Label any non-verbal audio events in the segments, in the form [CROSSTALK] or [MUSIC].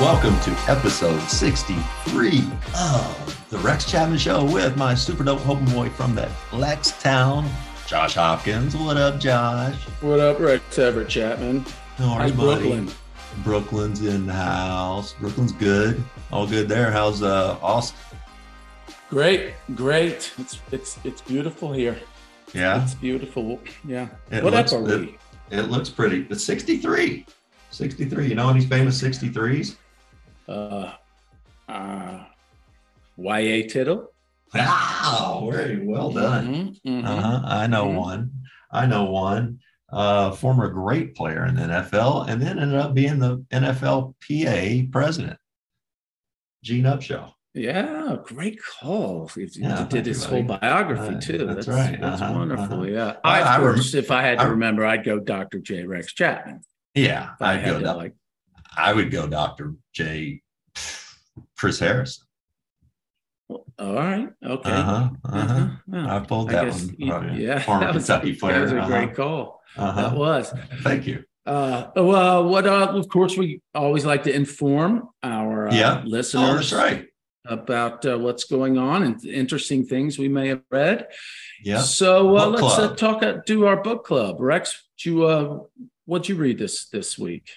Welcome to episode 63 of the Rex Chapman Show with my super dope hoping boy from that Lex town, Josh Hopkins. What up, Josh? What up, Rex Everett Chapman? How are you, buddy? Brooklyn? Brooklyn's in the house. Brooklyn's good. All good there. How's uh Austin? Great, great. It's it's it's beautiful here. Yeah, It's beautiful. Yeah. It what looks- up are we? it looks pretty. It's 63. 63. You know any famous 63s? Uh, uh, YA Tittle. Wow, very well done. Mhm, mhm. Uh-huh. I know Mhm. one. I know one. Uh, former great player in the NFL, and then ended up being the NFLPA president, Gene Upshaw. Yeah, great call. He Yeah, did his whole biography Uh, too. that's That's, right. That's Uh-huh, wonderful. uh-huh. Yeah. I, I of course, if I had to remember, I'd go Dr. J. Rex Chapman. Yeah, I'd go. doc- like, I would go Dr. J. Chris Harrison. all right. Okay. Uh-huh. Uh-huh. Uh-huh. I pulled I that guess one. you- Oh, yeah, [LAUGHS] Former that was, Kentucky player. That was a Uh-huh. great call. Uh-huh. That was. Thank you. Uh, well, what? Uh, of course, we always like to inform our uh, Yeah. listeners Oh, right. about uh, what's going on and interesting things we may have read. Yeah. So uh, let's uh, talk. Uh, do our book club. Rex, you uh, what'd you read this this week?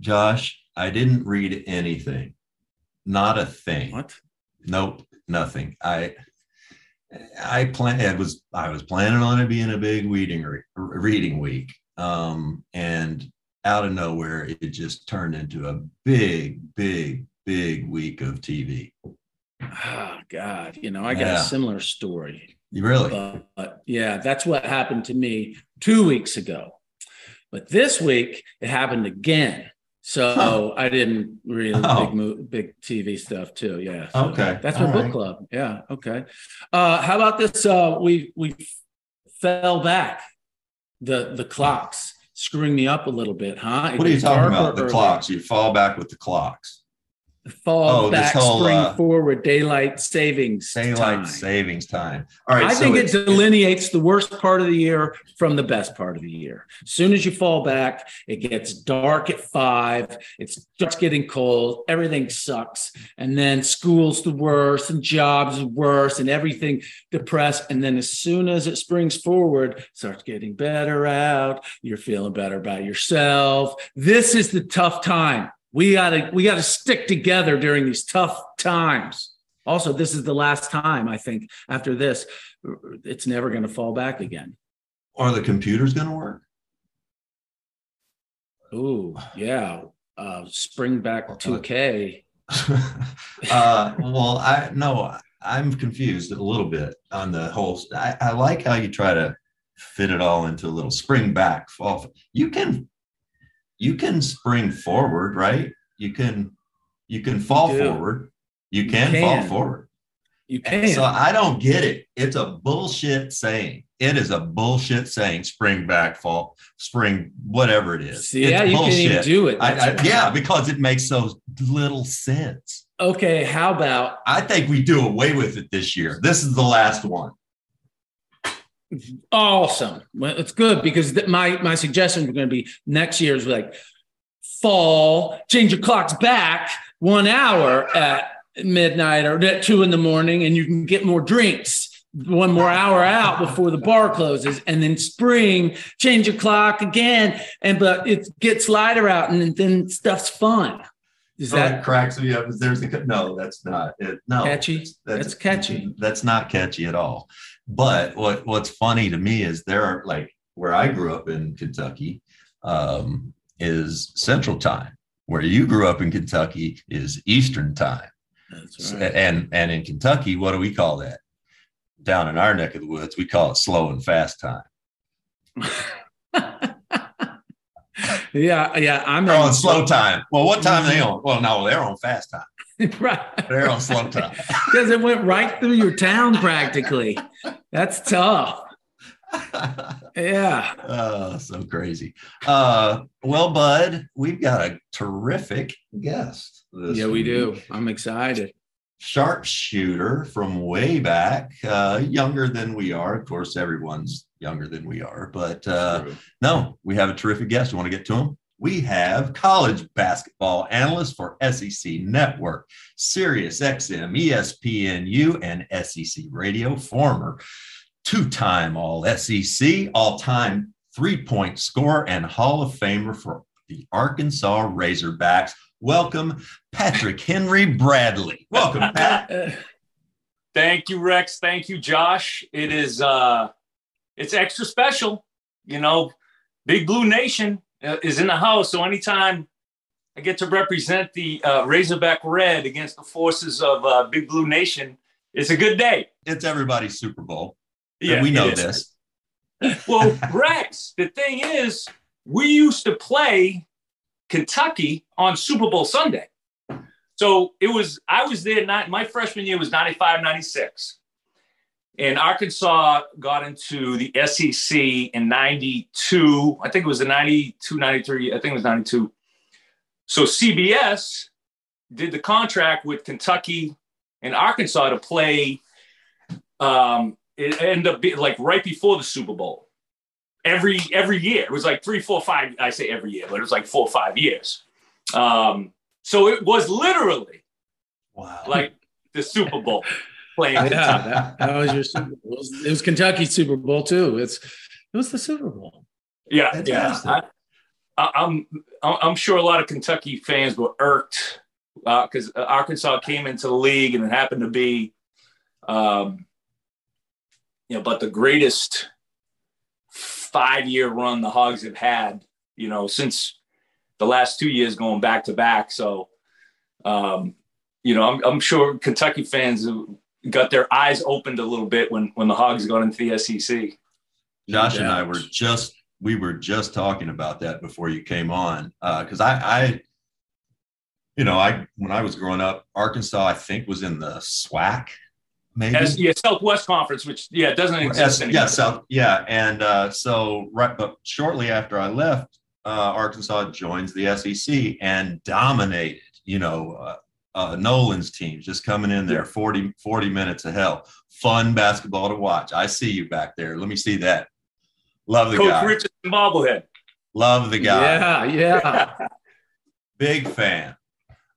Josh, I didn't read anything. Not a thing. What? Nope, nothing. I I plan it was I was planning on it being a big reading re- reading week. Um and out of nowhere it just turned into a big big big week of TV. Oh God, you know I got Yeah. a similar story. You really? But, but yeah, that's what happened to me two weeks ago. But this week it happened again. So Huh. I didn't read Oh. big mo- big TV stuff too. Yeah. So Okay. That's my book right. club. Yeah. Okay. Uh, how about this? Uh, we we fell back. The the clocks screwing me up a little bit, huh? It What are you talking about? The early. clocks. You fall back with the clocks. Fall Oh, back, whole, spring uh, forward, daylight savings. Daylight time. savings time. All right. I so think it it's- delineates the worst part of the year from the best part of the year. As soon as you fall back, it gets dark at five. It starts getting cold. Everything sucks. And then school's the worst, and jobs are worse, and everything depressed. And then as soon as it springs forward, starts getting better out. You're feeling better about yourself. This is the tough time. We gotta we gotta stick together during these tough times. Also, this is the last time I think after this, it's never going to fall back again. are the computers going to work? Ooh, yeah. Uh, spring back 2K. [LAUGHS] uh, well, I no, I'm confused a little bit on the whole. I, I like how you try to fit it all into a little spring back, fall. You can, you can spring forward, right? You can, you can fall You forward. You You can, fall forward. You can. So I don't get it. It's a bullshit saying. It is a bullshit saying. Spring back, fall, spring, whatever it is. See, It's yeah, you can even do it. I, I, yeah, because it makes so little sense. Okay, how about I think we do away with it this year. This is the last one. Awesome? Well, it's good because th- my my suggestions was going to be next year's like fall, change your clocks back one hour at midnight or at two in the morning, and you can get more drinks. One more hour out before the bar closes, and then spring, change your clock again, and but it gets lighter out, and then stuff's fun. Is So that cracks me up? There's the no, that's not it. No, Catchy? That's catchy. That's not catchy at all. But what what's funny to me is there are like where I grew up in Kentucky um, is Central Time. Where you grew up in Kentucky is Eastern Time. That's right. And and in Kentucky, what do we call that? Down in our neck of the woods, we call it slow and fast time. [LAUGHS] [LAUGHS] yeah, yeah. I'm They're on slow time. Well, what time are they on? Well, no, they're on fast time. [LAUGHS] right. They're on slow time. [LAUGHS] Because it went right through your town practically. That's tough. Yeah. oh, so crazy. Uh, well, Bud, we've got a terrific guest. Yeah, we do. I'm excited. Sharpshooter from way back, uh, younger than we are. Of course, everyone's younger than we are, but uh, no, we have a terrific guest. You want to get to him? we have college basketball analyst for SEC Network, Sirius XM, ESPNU, and SEC Radio, former two time All SEC, all time three point scorer, and Hall of Famer for the Arkansas Razorbacks. Welcome, Patrick Henry Bradley. Welcome, Pat. [LAUGHS] Thank you, Rex. Thank you, Josh. It is uh it's extra special. You know, Big Blue Nation uh, is in the house, so anytime I get to represent the uh, Razorback Red against the forces of uh, Big Blue Nation, it's a good day. It's everybody's Super Bowl. Yeah, we know this. well, [LAUGHS] Rex, the thing is, we used to play Kentucky on Super Bowl Sunday. So it was, I was there, not, my freshman year was 95, 96. And Arkansas got into the SEC in 92. I think it was the 92, 93. I think it was 92. So CBS did the contract with Kentucky and Arkansas to play. Um, it ended up being like right before the Super Bowl. Every every year it was like three, four, five. I say every year, but it was like four or five years. Um, so it was literally wow. like the Super Bowl playing. yeah, that, that, was your Super Bowl. It was, it was Kentucky Super Bowl too. It's it was the Super Bowl. Yeah, yeah. I, I'm I'm sure a lot of Kentucky fans were irked because uh, Arkansas came into the league and it happened to be, um, you know, but the greatest five year run the Hogs have had, you know, since the last two years going back to back. So, um, you know, I'm, I'm sure Kentucky fans got their eyes opened a little bit when when the Hogs got into the SEC. Josh and I were just we were just talking about that before you came on because uh, I, I, you know, I when I was growing up, Arkansas I think was in the SWAC. Maybe As, yeah, Southwest Conference, which yeah doesn't exist anymore. Yeah, South, yeah, and uh, so right, but shortly after I left, uh, Arkansas joins the SEC and dominated. You know, uh, Nolan's teams just coming in there 40, 40 minutes of hell. Fun basketball to watch. I see you back there. Let me see that. Love the guy. Coach guy. Richardson bobblehead. Love the guy. Yeah, yeah. [LAUGHS] Big fan.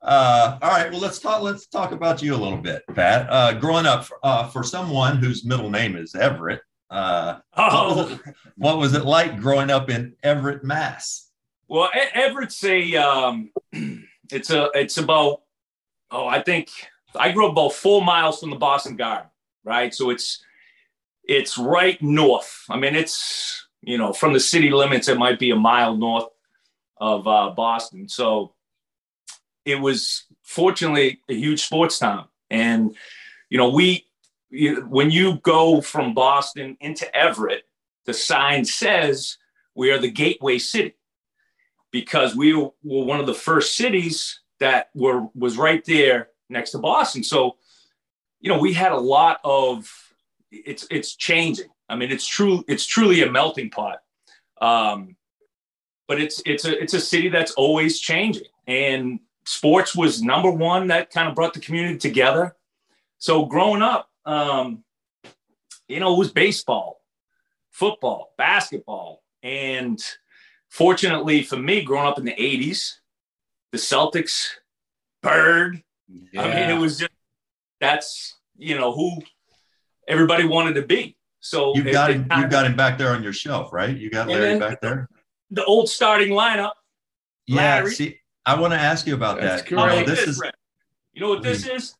Uh, all right, well let's talk. Let's talk about you a little bit, Pat. Uh, growing up, uh, for someone whose middle name is Everett, uh, oh. what, was it, what, was it, like growing up in Everett, Mass? Well, Everett's a um, [CLEARS THROAT] it's a it's about oh I think I grew up about four miles from the Boston Garden, right? So it's it's right north. I mean, it's you know from the city limits, it might be a mile north of uh, Boston. So it was fortunately a huge sports town, and you know we when you go from Boston into Everett, the sign says we are the gateway city because we were one of the first cities that were was right there next to Boston. So, you know, we had a lot of it's it's changing. I mean, it's true. It's truly a melting pot. Um, but it's it's a it's a city that's always changing, and sports was number one that kind of brought the community together. So growing up, um, you know, it was baseball, football, basketball. And fortunately for me, growing up in the 80s, the Celtics, Bird. Yeah. I mean, it was just that's, you know, who everybody wanted to be. So you've got him, you've got him back there on your shelf, right? You got Larry back there. The old starting lineup. Yeah. Larry. See, I want to ask you about that's that. You know, this is, you know what this is?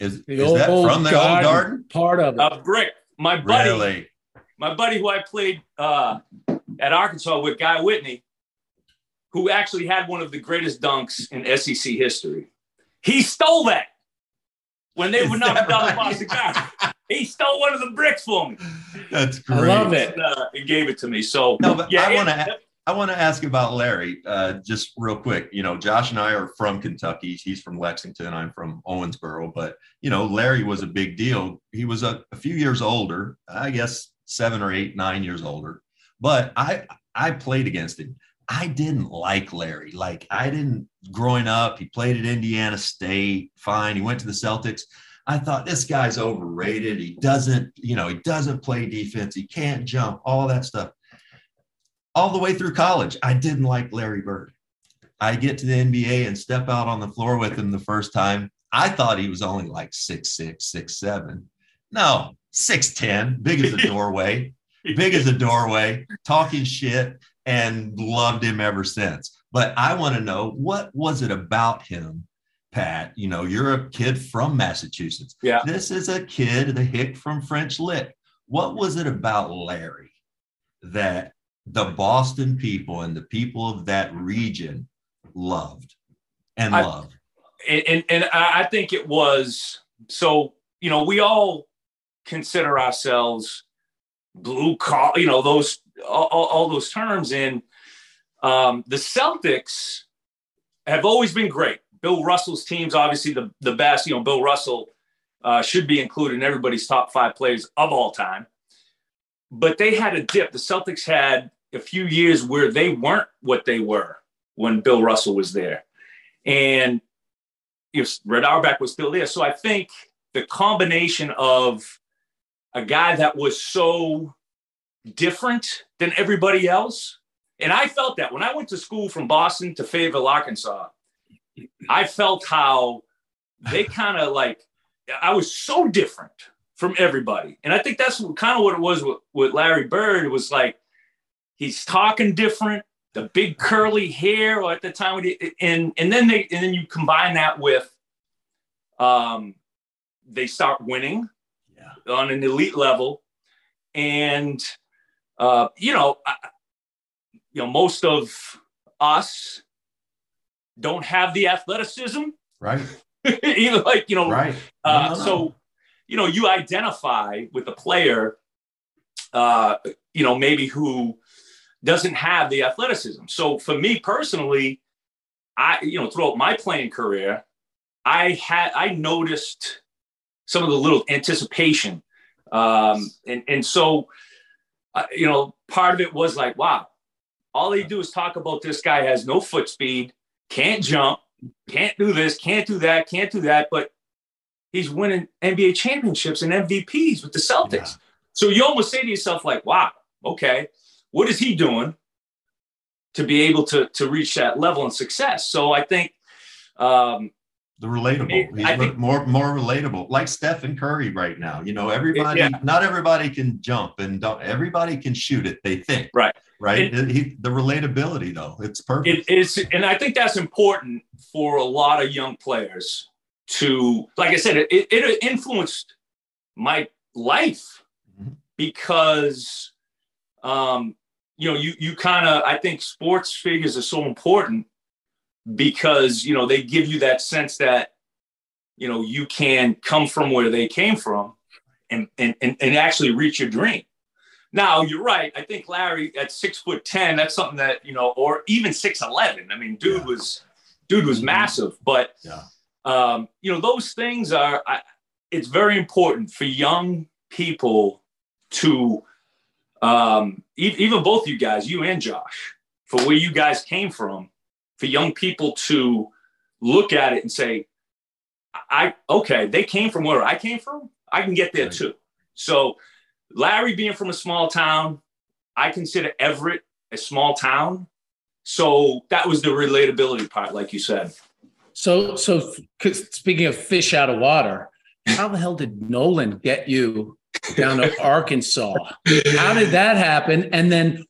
Is, is that from the garden, old garden? Part of it. A brick. My buddy, really? my buddy who I played uh, at Arkansas with, Guy Whitney, who actually had one of the greatest dunks in SEC history. He stole that when they is would not down right? the Boston Garden. He stole one of the bricks for me. That's great. I love it. Uh, he gave it to me. So no, but yeah, I want to. I want to ask about Larry uh, just real quick. You know, Josh and I are from Kentucky. He's from Lexington. I'm from Owensboro. But, you know, Larry was a big deal. He was a, a few years older, I guess seven or eight, nine years older. But I, I played against him. I didn't like Larry. Like, I didn't growing up. He played at Indiana State. Fine. He went to the Celtics. I thought this guy's overrated. He doesn't, you know, he doesn't play defense. He can't jump, all that stuff all the way through college, I didn't like Larry Bird. I get to the NBA and step out on the floor with him the first time. I thought he was only like six six, six seven. No, six ten, big as a [LAUGHS] doorway, big as a doorway, talking shit, and loved him ever since. But I want to know what was it about him, Pat? You know, you're a kid from Massachusetts. Yeah. This is a kid, the hick from French Lick. What was it about Larry that the Boston people and the people of that region loved and I, loved? And, and I think it was so, you know, we all consider ourselves blue collar, you know, those all, all those terms. And um, the Celtics have always been great. Bill Russell's team's obviously the, the best. You know, Bill Russell uh, should be included in everybody's top five players of all time. But they had a dip. The Celtics had a few years where they weren't what they were when Bill Russell was there. And if Red Auerbach was still there. So I think the combination of a guy that was so different than everybody else. And I felt that when I went to school from Boston to Fayetteville, Arkansas, I felt how they kind of like, I was so different from everybody. And I think that's kind of what it was with, with Larry Bird. It was like, he's talking different, the big curly hair or at the time, and, and then they, and then you combine that with, um, they start winning yeah. on an elite level. And, uh, you know, I, you know, most of us don't have the athleticism. Right. [LAUGHS] Either like, you know, right. Uh, no, no, no. so, you know, you identify with a player, uh, you know, maybe who doesn't have the athleticism. So for me personally, I, you know, throughout my playing career, I had, I noticed some of the little anticipation. Um, and, and so, uh, you know, part of it was like, wow, all they do is talk about this guy has no foot speed, can't jump, can't do this, can't do that, can't do that. But he's winning NBA championships and MVPs with the Celtics. Yeah. So you almost say to yourself, like, wow, okay, what is he doing to be able to, to reach that level of success? So I think um, the relatable. He's think, more more relatable, like Stephen Curry right now. You know, everybody, yeah. not everybody can jump, and don't everybody can shoot it. They think right, right. It, he, the relatability though, it's perfect. It is, and I think that's important for a lot of young players to, like I said, it, it influenced my life mm-hmm. because, um, you know, you you kind of I think sports figures are so important because you know they give you that sense that you know you can come from where they came from and and and, and actually reach your dream now you're right i think larry at six foot ten that's something that you know or even six eleven i mean dude yeah. was dude was mm-hmm. massive but yeah. um you know those things are I, it's very important for young people to um even both you guys you and josh for where you guys came from for young people to look at it and say, I okay, they came from where I came from. I can get there too. So Larry being from a small town, I consider Everett a small town. So that was the relatability part, like you said. So, so speaking of fish out of water, how the hell did Nolan get you down to [LAUGHS] Arkansas? How did that happen? And then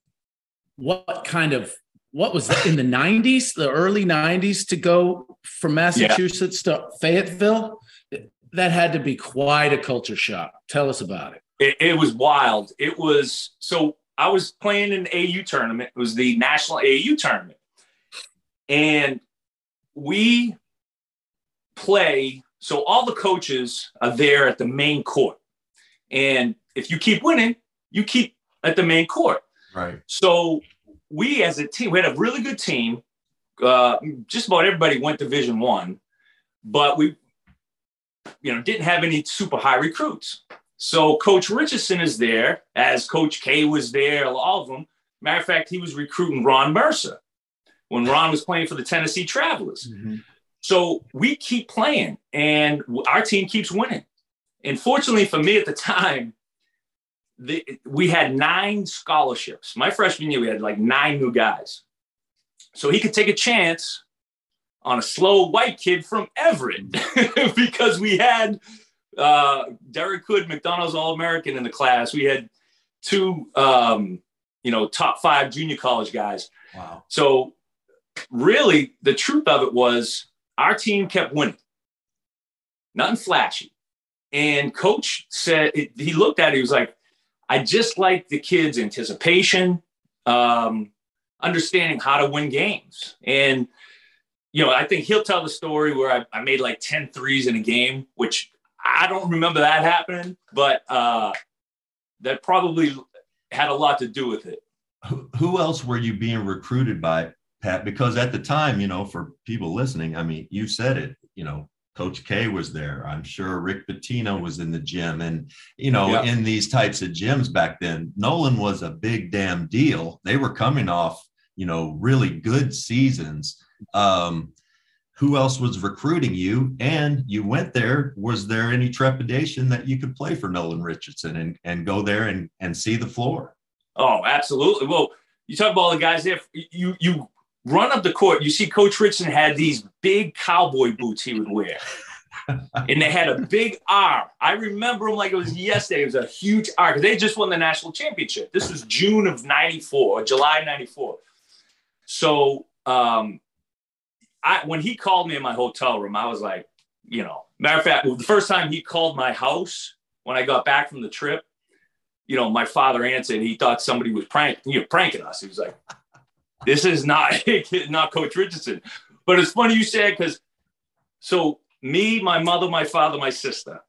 what kind of what was that in the 90s, the early 90s to go from Massachusetts yeah. to Fayetteville? That had to be quite a culture shock. Tell us about it. it. It was wild. It was so I was playing an AU tournament. It was the national AU tournament. And we play, so all the coaches are there at the main court. And if you keep winning, you keep at the main court. Right. So we as a team, we had a really good team. Uh, just about everybody went to Division One, but we, you know, didn't have any super high recruits. So Coach Richardson is there, as Coach K was there, all of them. Matter of fact, he was recruiting Ron Mercer when Ron was playing for the Tennessee Travelers. Mm-hmm. So we keep playing, and our team keeps winning. And fortunately for me at the time, the, we had nine scholarships. My freshman year, we had like nine new guys. So he could take a chance on a slow white kid from Everett [LAUGHS] because we had uh, Derek Hood, McDonald's All American in the class. We had two, um, you know, top five junior college guys. Wow. So, really, the truth of it was our team kept winning, nothing flashy. And coach said, he looked at it, he was like, I just like the kids' anticipation, um, understanding how to win games. And, you know, I think he'll tell the story where I, I made like 10 threes in a game, which I don't remember that happening, but uh, that probably had a lot to do with it. Who, who else were you being recruited by, Pat? Because at the time, you know, for people listening, I mean, you said it, you know, Coach K was there. I'm sure Rick Pitino was in the gym. And, you know, in these types of gyms back then, Nolan was a big damn deal. They were coming off, you know, really good seasons. Um, who else was recruiting you? And you went there. Was there any trepidation that you could play for Nolan Richardson and, and go there and, and see the floor? Oh, absolutely. Well, you talk about all the guys there. You you run up the court, you see Coach Richardson had these big cowboy boots he would wear. [LAUGHS] and they had a big R. I remember them like it was yesterday. It was a huge R because they just won the national championship. This was June of 94, or July 94. So um, I when he called me in my hotel room, I was like, you know, matter of fact, the first time he called my house when I got back from the trip, you know, my father answered. He thought somebody was prank, you know, pranking us. He was like, this is not [LAUGHS] not Coach Richardson. But it's funny you said because so me, my mother, my father, my sister,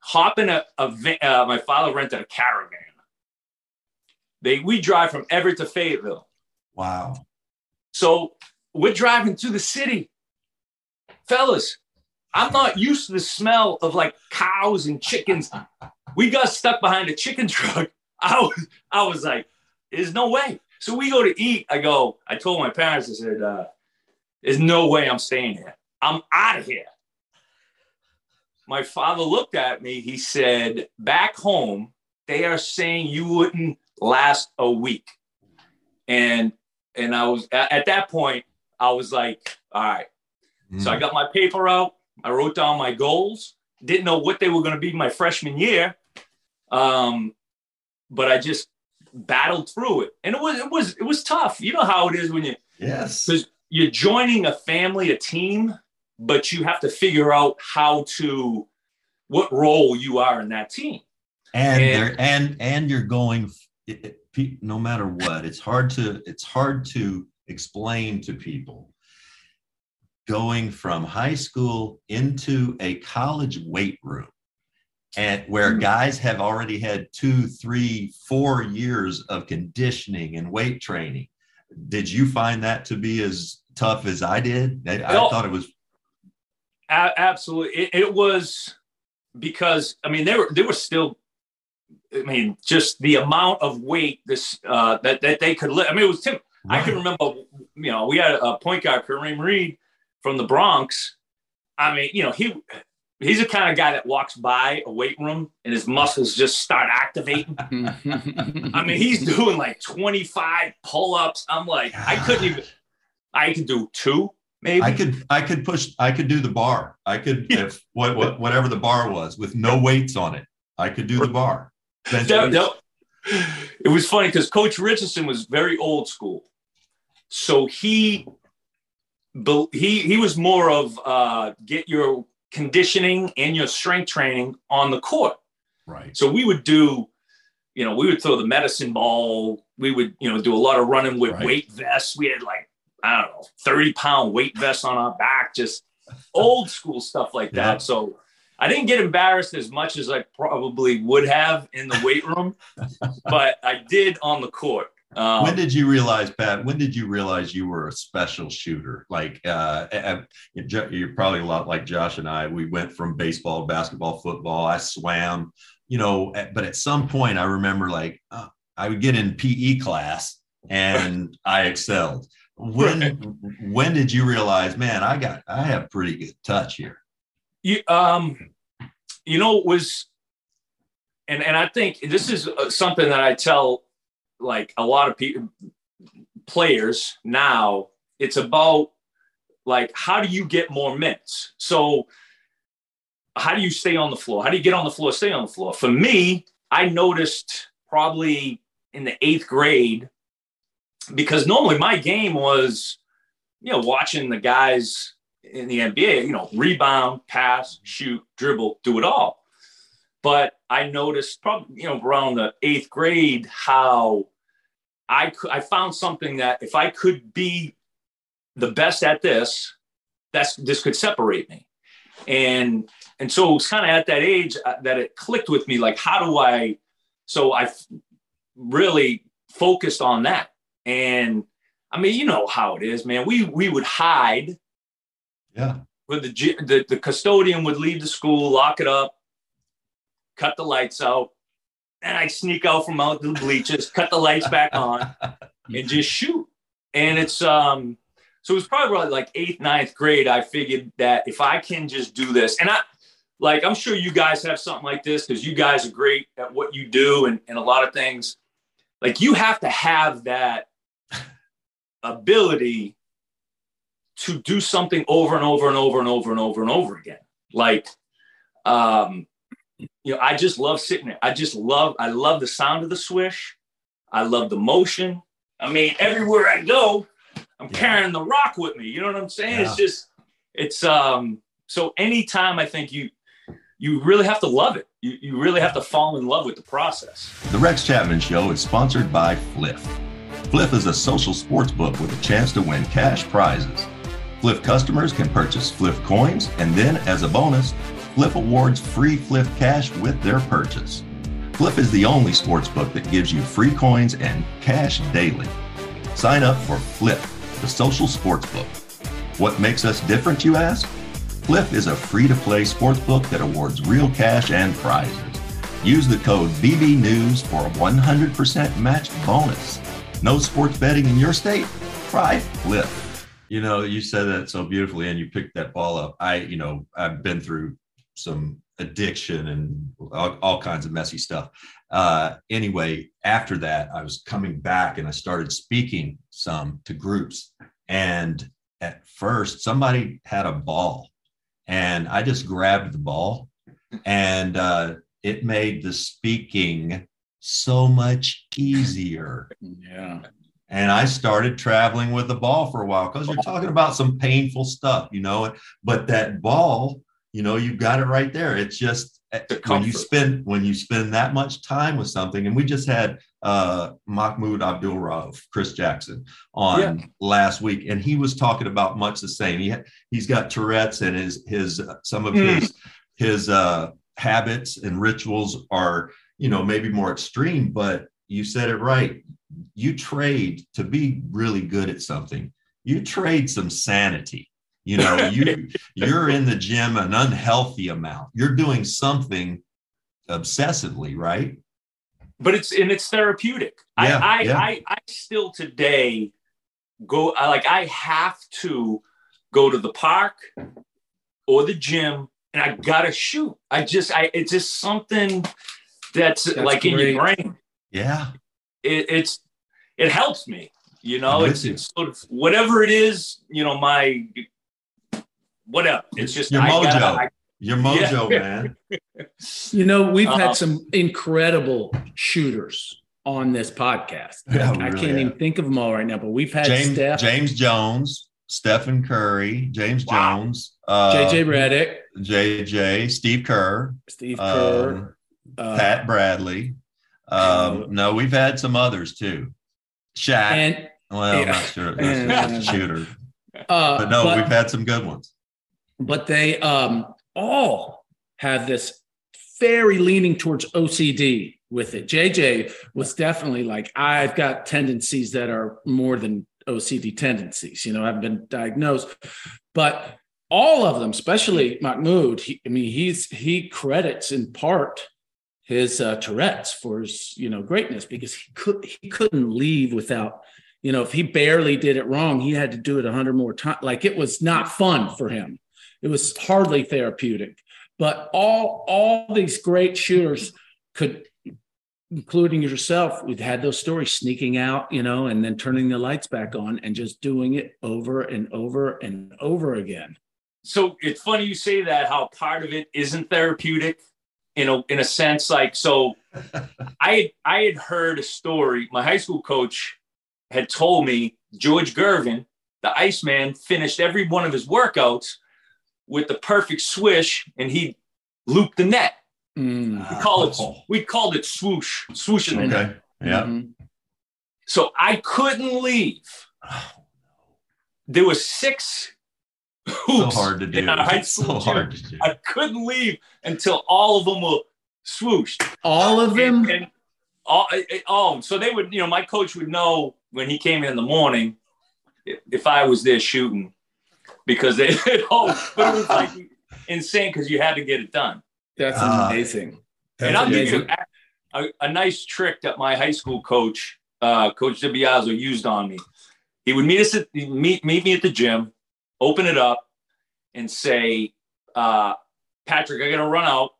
hop in a, a uh, my father rented a caravan. They we drive from Everett to Fayetteville. Wow. So we're driving to the city, fellas. I'm not used to the smell of like cows and chickens. We got stuck behind a chicken [LAUGHS] truck. I was, I was like, there's no way. So we go to eat. I go, I told my parents, I said, uh, there's no way I'm staying here. I'm out of here. My father looked at me. He said, back home, they are saying you wouldn't last a week. And and I was at that point, I was like, all right. Mm. So I mm. got my paper out. I wrote down my goals. Didn't know what they were going to be my freshman year. Um, but I just battled through it, and it was it was it was tough. You know how it is when you yes because you're joining a family, a team, but you have to figure out how to what role you are in that team. And and and, and you're going it, it, no matter what. It's hard to it's hard to explain to people going from high school into a college weight room and where hmm. guys have already had two, three, four years of conditioning and weight training. Did you find that to be as tough as I did? I, I thought it was. Absolutely, it, it, was because I mean they were they were still. I mean, just the amount of weight this uh, that that they could lift. I mean, it was Tim. Right. I can remember, you know, we had a point guard, Kareem Reed from the Bronx. I mean, you know, he he's the kind of guy that walks by a weight room and his muscles just start activating. [LAUGHS] I mean, he's doing like 25 pull-ups. I'm like, I couldn't even I could do two, maybe. I could I could push I could do the bar. I could [LAUGHS] if what, what whatever the bar was with no weights on it. I could do the bar. No, no. It was funny because Coach Richardson was very old school. So he he he was more of uh, get your conditioning and your strength training on the court. Right. So we would do, you know, we would throw the medicine ball. We would, you know, do a lot of running with right. weight vests. We had like, I don't know, 30 pound weight vests on our back, just old school stuff like that. Yeah. So I didn't get embarrassed as much as I probably would have in the weight room, [LAUGHS] but I did on the court. Um, when did you realize, Pat? When did you realize you were a special shooter? Like, uh, you're probably a lot like Josh and I. We went from baseball, basketball, football. I swam, you know, but at some point, I remember like uh, I would get in PE class and I excelled. When right. when did you realize, man, I got I have pretty good touch here? You um, you know, it was and and I think this is uh, something that I tell like a lot of people players now. It's about like how do you get more minutes? So how do you stay on the floor? How do you get on the floor, stay on the floor? For me, I noticed probably in the eighth grade because normally my game was, you know, watching the guys in the NBA, you know, rebound, pass, shoot, dribble, do it all. But I noticed probably, you know, around the eighth grade how I could, I found something that if I could be the best at this, that's this could separate me. And and so it was kind of at that age uh, that it clicked with me like how do I so I really focused on that. And I mean, you know how it is, man. We we would hide. Yeah. With the, the the custodian would leave the school, lock it up, cut the lights out, and I'd sneak out from out the bleachers, cut the lights back on, [LAUGHS] and just shoot. And it's um, so it was probably like eighth, ninth grade. I figured that if I can just do this, and I like I'm sure you guys have something like this because you guys are great at what you do and, and a lot of things. Like you have to have that [LAUGHS] ability to do something over and over and over and over and over and over again. Like um you know, I just love sitting there. I just love, I love the sound of the swish. I love the motion. I mean, everywhere I go, I'm yeah. carrying the rock with me. You know what I'm saying? Yeah. It's just, it's um. So anytime I think you, you really have to love it. You, you really have to fall in love with the process. The Rex Chapman Show is sponsored by Fliff. Fliff is a social sports book with a chance to win cash prizes. Fliff customers can purchase Fliff coins and then, as a bonus, Fliff awards free Fliff cash with their purchase. Fliff is the only sports book that gives you free coins and cash daily. Sign up for Fliff, the social sports book. What makes us different, you ask? Fliff is a free to play sports book that awards real cash and prizes. Use the code BBNews for a 100% match bonus. No sports betting in your state? Try Fliff. You know, you said that so beautifully and you picked that ball up. I, you know, I've been through some addiction and all, all kinds of messy stuff. Uh, anyway, after that, I was coming back and I started speaking some to groups. And at first, somebody had a ball, and I just grabbed the ball, and uh, it made the speaking so much easier. Yeah. And I started traveling with the ball for a while because you're talking about some painful stuff, you know. But that ball you know you've got it right there. It's just eh, when you spend when you spend that much time with something and we just had uh mahmoud abdul rauf chris jackson on yeah. last week and he was talking about much the same. He he's got tourette's and his his uh, some of mm. his his uh habits and rituals are you know maybe more extreme but you said it right. You trade to be really good at something you trade some sanity you know, [LAUGHS] you you're in the gym an unhealthy amount. You're doing something obsessively, right? But it's and it's therapeutic. Yeah, I, I, yeah. I I still today go I like I have to go to the park or the gym and I gotta shoot. I just I it's just something that's, that's like great. in your brain. Yeah. It, it's it helps me. You know, it's, it's sort of whatever it is, you know, my whatever. It's just your I mojo. Gotta, I, your mojo, yeah. man. [LAUGHS] You know, we've uh, had uh-huh. some incredible shooters on this podcast. Yeah, I, I can't even think of them all right now, but we've had James, Steph, James Jones, Stephen Curry, James wow. Jones, uh, JJ Redick, JJ, Steve Kerr, Steve Kerr, um, uh, Pat Bradley. Um, no, we've had some others too. Shaq. And, well, yeah. not sure. That's, that's [LAUGHS] a shooter. Uh, but no, but, we've had some good ones but they um, all have this very leaning towards OCD with it. JJ was definitely like, I've got tendencies that are more than OCD tendencies. You know, I've been diagnosed, but all of them, especially Mahmoud, he, I mean, he's he credits in part his uh, Tourette's for his you know greatness because he could he couldn't leave without you know if he barely did it wrong, he had to do it a hundred more times. Like it was not fun for him. It was hardly therapeutic. But all all these great shooters could including yourself, we've had those stories sneaking out, you know, and then turning the lights back on and just doing it over and over and over again. So it's funny you say that how part of it isn't therapeutic in a in a sense like so [LAUGHS] I I had heard a story my high school coach had told me George Gervin the Iceman finished every one of his workouts with the perfect swish and he looped the net Mm. we call it we called it swoosh swoosh in the net Okay. Yeah. Mhm. So I couldn't leave. There was six hoops. So hard to do. in our high It's school so hard to do. I couldn't leave until all of them were swooshed. All of them. And, and all, eh, eh, oh, so they would, you know, my coach would know when he came in in the morning if, if I was there shooting because they, [LAUGHS] oh, but it was like [LAUGHS] insane because you had to get it done. That's Ah. amazing. and I'll give you a, a, a nice trick that my high school coach, uh, Coach DiBiaso, used on me. He would meet us at meet meet me at the gym, open it up, and say, uh, "Patrick, I got to run out.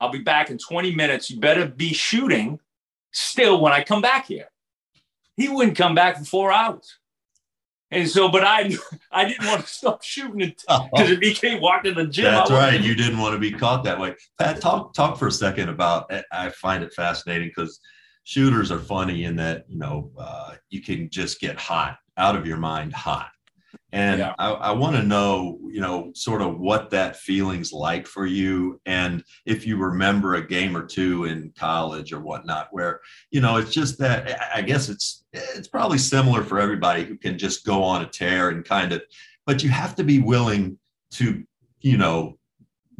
I'll be back in 20 minutes. You better be shooting still when I come back here." He wouldn't come back for four hours, and so, but I [LAUGHS] I didn't want to stop shooting it because if he came walked in the gym, That's right. You didn't want to be caught that way. Pat, talk talk for a second about. I find it fascinating because shooters are funny in that you know uh, you can just get hot out of your mind, hot. And Yeah. I, I want to know, you know, sort of what that feeling's like for you, and if you remember a game or two in college or whatnot, where you know it's just that. I- guess it's it's probably similar for everybody who can just go on a tear and kind of, but you have to be willing to, you know,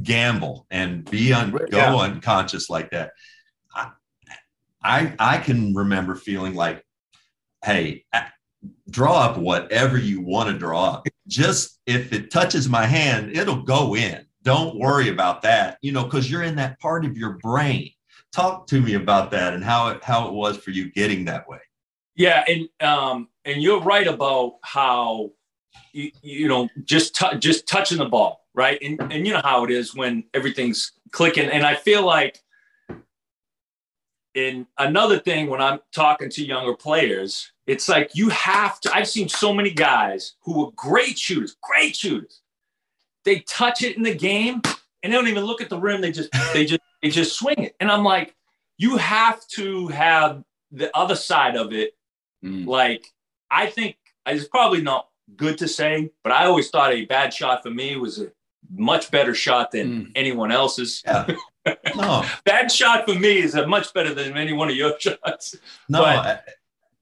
gamble and be un, go unconscious like that. I, I I can remember feeling like, hey, draw up whatever you want to draw up. Just if it touches my hand, it'll go in. Don't worry about that, you know, because you're in that part of your brain. Talk to me about that and how it how it was for you getting that way. Yeah, and um, and you're right about how you, you know just tou- just touching the ball, right? And and you know how it is when everything's clicking. And I feel like in another thing when I'm talking to younger players, it's like you have to. I've seen so many guys who are great shooters, great shooters. They touch it in the game and they don't even look at the rim. They just they just they just swing it. And I'm like, you have to have the other side of it Mm. like I think it's probably not good to say, but I always thought a bad shot for me was a much better shot than Mm. anyone else's. Yeah. [LAUGHS] No, Bad shot for me is a much better than any one of your [LAUGHS] shots. no. But-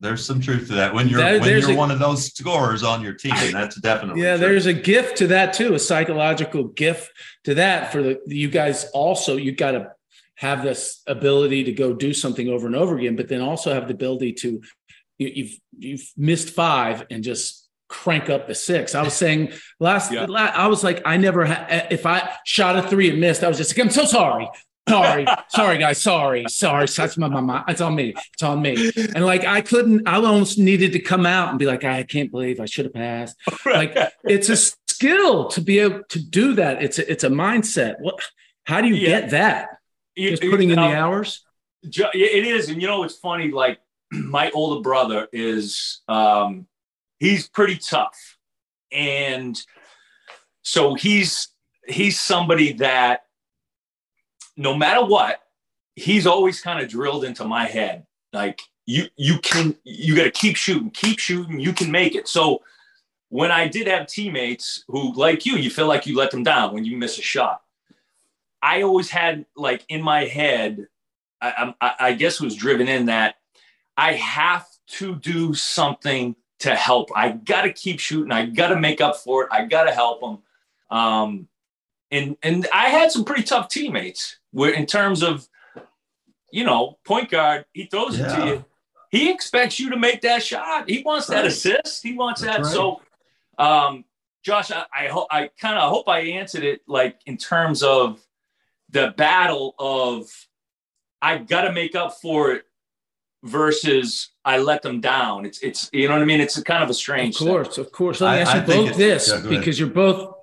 there's some truth to that. When you're There- when you're a- one of those scorers on your team, that's definitely Yeah, true. there's a gift to that too, a psychological gift to that for the you guys also you've got to have this ability to go do something over and over again, but then also have the ability to you, you've you've missed five and just crank up the six. I was saying last, Yeah. la- I was like, I never had if I shot a three and missed, I was just like, I'm so sorry. Sorry, sorry, guys. Sorry, sorry. That's my, my, my, it's on me. It's on me. And like, I couldn't, I almost needed to come out and be like, I can't believe I should have passed [LAUGHS] Like, it's a skill to be able to do that. It's a, it's a mindset. What? How do you Yeah. get that? You- Just you putting in the hours. It is, and you know what's funny? Like [CLEARS THROAT] my older brother is, um, he's pretty tough, and so he's he's somebody that no matter what, he's always kind of drilled into my head. Like you, you can, you got to keep shooting, keep shooting. You can make it. So when I did have teammates who, like you, you feel like you let them down when you miss a shot. I always had like in my head, I, I, I guess was driven in that I have to do something to help. I got to keep shooting. I got to make up for it. I got to help them. Um, and and I had some pretty tough teammates where in terms of, you know, point guard, he throws it to you. He expects you to make that shot. He wants that assist. He wants That's that. right. So, um, Josh, I I, ho- I kind of hope I answered it like in terms of the battle of I got to make up for it versus I let them down. It's it's you know what I mean. It's a kind of a Of strange. thing. course, of course. Let me I- ask I you think both this yeah, go ahead. because you're both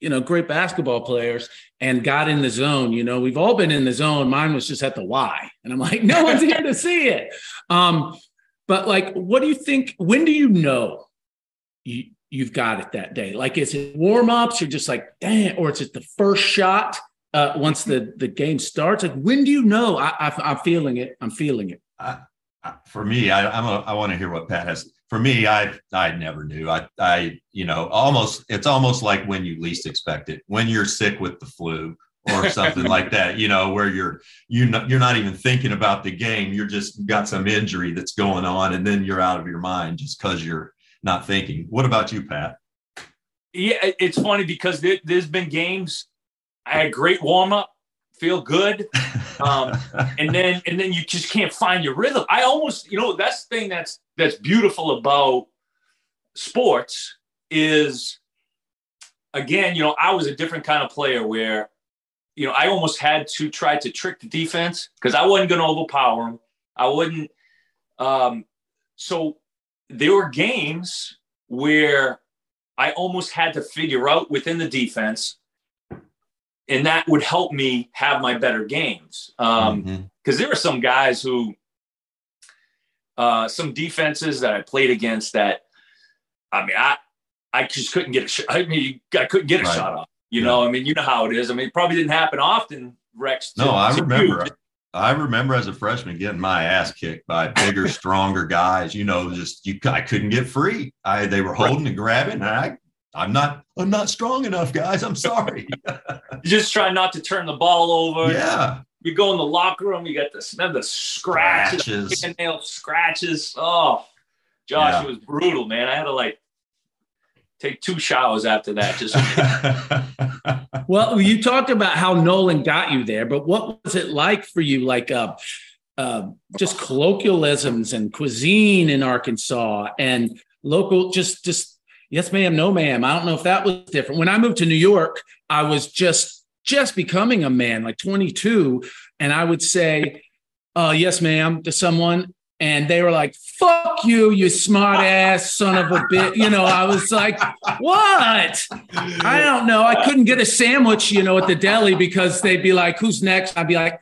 you know, great basketball players and got in the zone. You know, we've all been in the zone. Mine was just at the Y. And I'm like, [LAUGHS] no one's here to see it. Um, but like, what do you think? When do you know you, you've got it that day? Like, is it warm ups? You're just like, damn, or is it the first shot uh, once the, the game starts? Like, when do you know I, I, am feeling it? I'm feeling it. I, for me, I, I'm a, I want to hear what Pat has. For me, I I never knew. I I you know almost it's almost like when you least expect it. When you're sick with the flu or something [LAUGHS] like that, you know, where you're you not, you're not even thinking about the game. You're just got some injury that's going on, and then you're out of your mind just because you're not thinking. What about you, Pat? Yeah, it's funny because there, has been games. I had great warm up, feel good, um, [LAUGHS] and then and then you just can't find your rhythm. I almost, you know, that's the thing that's that's beautiful about sports is, again, you know, I was a different kind of player where, you know, I almost had to try to trick the defense because I wasn't going to overpower them. I wouldn't. Um, so there were games where I almost had to figure out within the defense and that would help me have my better games. Um, because mm-hmm. there are some guys who, uh, some defenses that I played against that, I mean, I, I just couldn't get a shot. I mean, I couldn't get a right. shot off. You yeah. know, I mean, you know how it is. I mean, it probably didn't happen often, Rex. To, no, I remember. You. I remember as a freshman getting my ass kicked by bigger, [LAUGHS] stronger guys. You know, just you, I couldn't get free. I they were holding right. and grabbing, and I I'm not I'm not strong enough, guys. I'm sorry. [LAUGHS] just try not to turn the ball over. Yeah. You go in the locker room, you got the the scratches, scratches. fingernail scratches. Oh, Josh, yeah. it was brutal, man. I had to like take two showers after that. Just [LAUGHS] well, you talked about how Nolan got you there, but what was it like for you? Like uh, uh, just colloquialisms and cuisine in Arkansas and local, just just yes, ma'am, no, ma'am. I don't know if that was different. When I moved to New York, I was just just becoming a man, like 22, and I would say, uh, yes, ma'am, to someone. And they were like, fuck you, you smart ass son of a bitch. You know, I was like, what? I don't know. I couldn't get a sandwich, you know, at the deli because they'd be like, who's next? I'd be like,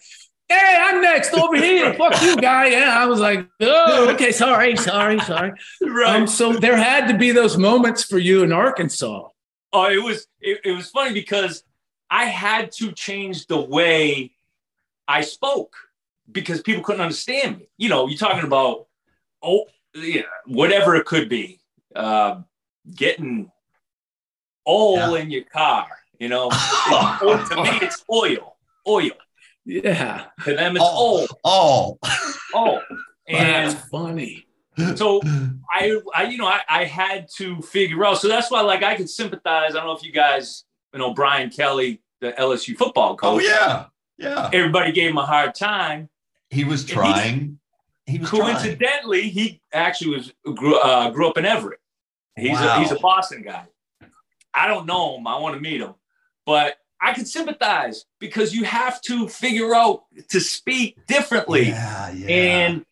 hey, I'm next over [LAUGHS] here. Fuck you, guy. Yeah, I was like, oh, [LAUGHS] okay, sorry, sorry, sorry. Right. Um, so there had to be those moments for you in Arkansas. Oh, it was it, it was funny because I had to change the way I spoke because people couldn't understand me. You know, you're talking about oh, yeah, whatever it could be, uh, getting oil yeah. in your car. You know, [LAUGHS] to me, it's oil, oil. Yeah. To them, it's all. All. All. [LAUGHS] And that's funny. So I, I, you know, I, I had to figure out. So that's why, like, I could sympathize. I don't know if you guys, you know, Brian Kelly, the LSU football coach. Oh yeah, yeah. Everybody gave him a hard time. He was trying. He was coincidentally trying. he actually was grew, uh, grew up in Everett. He's wow. a he's a Boston guy. I don't know him. I want to meet him, but I can sympathize because you have to figure out to speak differently. Yeah, yeah. And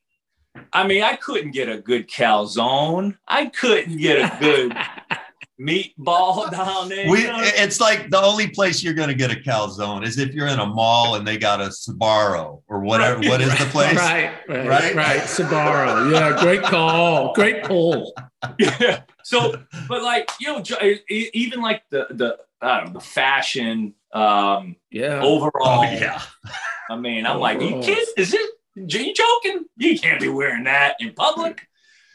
I mean, I couldn't get a good calzone. I couldn't get a good [LAUGHS] meatball down there. We, you know? It's like the only place you're going to get a calzone is if you're in a mall and they got a Sbarro or whatever. Right. What is the place? Right, right, right, right. Sbarro. Yeah, great call. Great pull. [LAUGHS] Yeah. So, but like you know, even like the the I don't know, the fashion, um, yeah, overall. Oh, yeah. [LAUGHS] I mean, I'm like, you kids, is it? Are you joking? You can't be wearing that in public.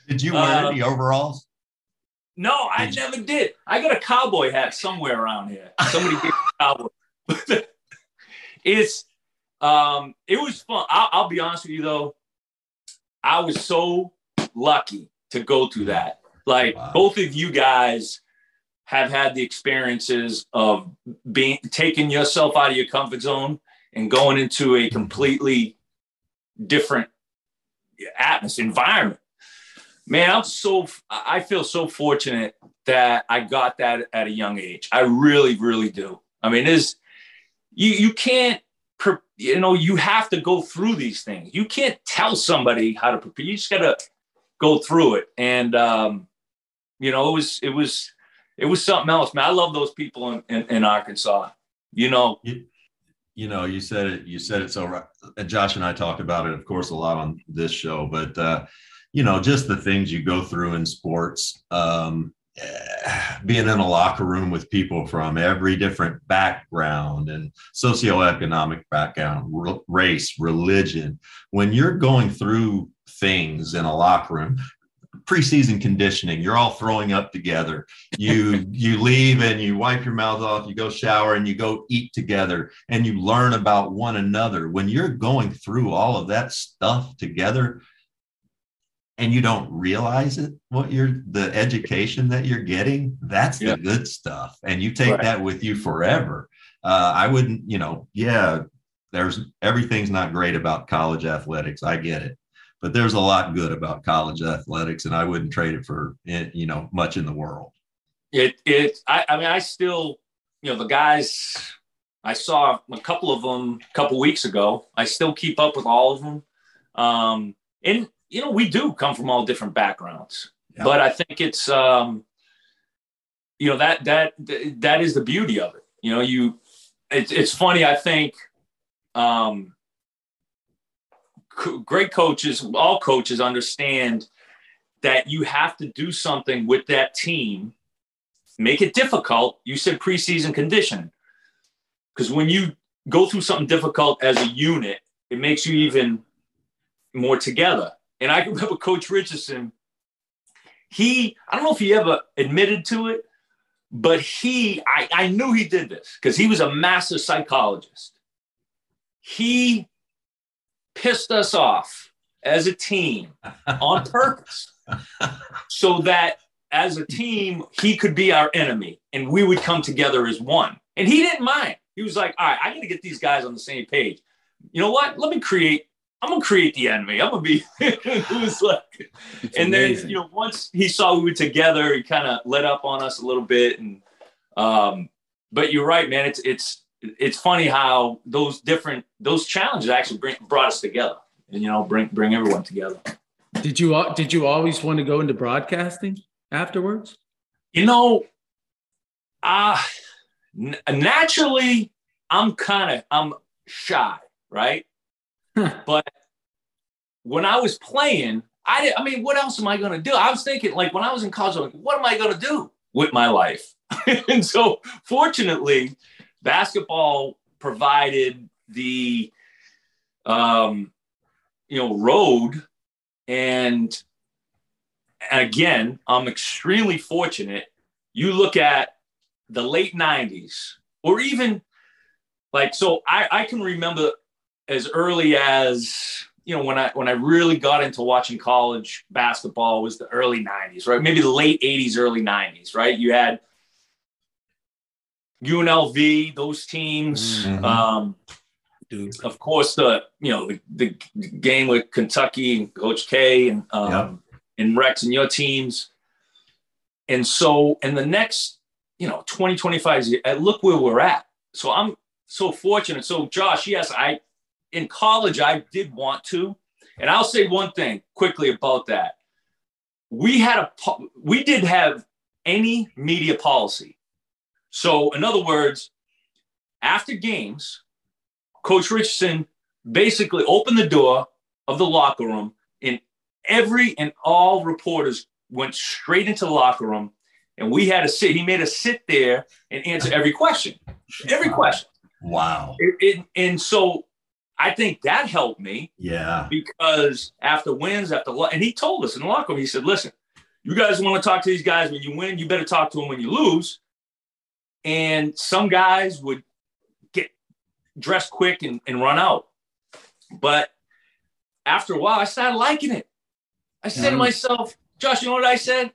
Did you wear uh, any overalls? No, I did never you? did. I got a cowboy hat somewhere around here. Somebody gave me a cowboy. [LAUGHS] it's um, it was fun. I'll, I'll be honest with you though. I was so lucky to go through that. Like wow. both of you guys have had the experiences of being taking yourself out of your comfort zone and going into a completely different atmosphere environment. Man i'm so i feel so fortunate that i got that at a young age. I really really do. I mean is you you can't you know you have to go through these things. You can't tell somebody how to prepare. You just got to go through it. And um you know it was it was it was something else, man. I love those people in, in, in Arkansas. You know, you, you, know, you said it. You said it so. Right. Josh and I talked about it, of course, a lot on this show. But uh, you know, just the things you go through in sports. Um, being in a locker room with people from every different background and socioeconomic background, race, religion. When you're going through things in a locker room, preseason conditioning. You're all throwing up together. You [LAUGHS] you leave and you wipe your mouth off you go shower and you go eat together and you learn about one another. When you're going through all of that stuff together and you don't realize it what you're the education that you're getting that's yeah. the good stuff. And you take right. that with you forever. Uh, i wouldn't you know yeah there's everything's not great about college athletics. I get it but there's a lot good about college athletics, and I wouldn't trade it for you know much in the world. It it I, I mean I still you know the guys I saw a couple of them a couple weeks ago. I still keep up with all of them, um, and you know we do come from all different backgrounds, yeah. but I think it's um, you know that that that is the beauty of it. You know you it's it's funny. I think um, great coaches, all coaches understand that you have to do something with that team, make it difficult. You said preseason condition. Because when you go through something difficult as a unit, it makes you even more together. And I remember Coach Richardson, he, I don't know if he ever admitted to it, but he, I, I knew he did this because he was a master psychologist. He pissed us off as a team on [LAUGHS] purpose so that as a team, he could be our enemy and we would come together as one. And he didn't mind. He was like, all right, I got to get these guys on the same page. You know what? Let me create, I'm going to create the enemy. I'm going to be, [LAUGHS] it was like, it's and amazing. then, you know, once he saw we were together, he kind of let up on us a little bit. And, um, but you're right, man. It's, it's, it's funny how those different those challenges actually bring, brought us together and you know bring bring everyone together. Did you did you always want to go into broadcasting afterwards? You know uh n- naturally i'm kind of i'm shy right? But when i was playing i did, i mean what else am i going to do? I was thinking like when i was in college i'm like what am i going to do with my life? [LAUGHS] And so fortunately basketball provided the um, you know road and again i'm extremely fortunate. You look at the late 90s or even like so i i can remember as early as you know when i when i really got into watching college basketball was the early 90s right? Maybe the late 80s early 90s right? You had UNLV, those teams. Mm-hmm. Um, Dude. Of course, the you know the, the, game with Kentucky and Coach K and um, yep. and Rex and your teams. And so in the next, you know, 20, 25 years, look where we're at. So I'm so fortunate. So Josh, yes, I in college I did want to, and I'll say one thing quickly about that. We had a we did have any media policy so, in other words, after games, Coach Richardson basically opened the door of the locker room, and every and all reporters went straight into the locker room, and we had to sit. He made us sit there and answer every question, every question. Wow. It, it, and so I think that helped me. Yeah. Because after wins, after and he told us in the locker room, he said, "Listen, you guys want to talk to these guys when you win. You better talk to them when you lose." And some guys would get dressed quick and, and run out. But after a while, I started liking it. I said to myself, Josh, you know what I said?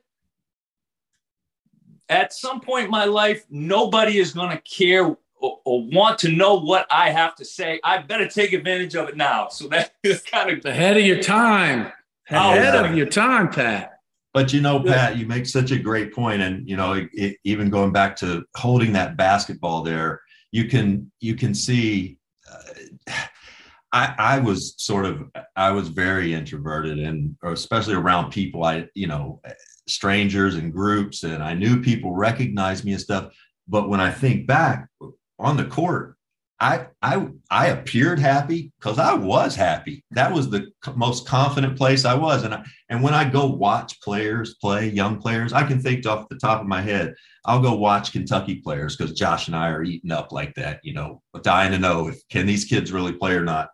At some point in my life, nobody is going to care or, or, want to know what I have to say. I better take advantage of it now. So that [LAUGHS] is kind of ahead of your time. Oh, ahead of your time, Pat. But you know, Pat, you make such a great point, and you know, it, even going back to holding that basketball there, you can you can see. Uh, [SIGHS] I, I was sort of I was very introverted and especially around people I you know strangers and groups, and I knew people recognized me and stuff. But when I think back on the court, I I I appeared happy because I was happy. That was the most confident place I was. And I, and when I go watch players play, young players, I can think off the top of my head. I'll go watch Kentucky players because Josh and I are eating up like that. You know, dying to know if can these kids really play or not.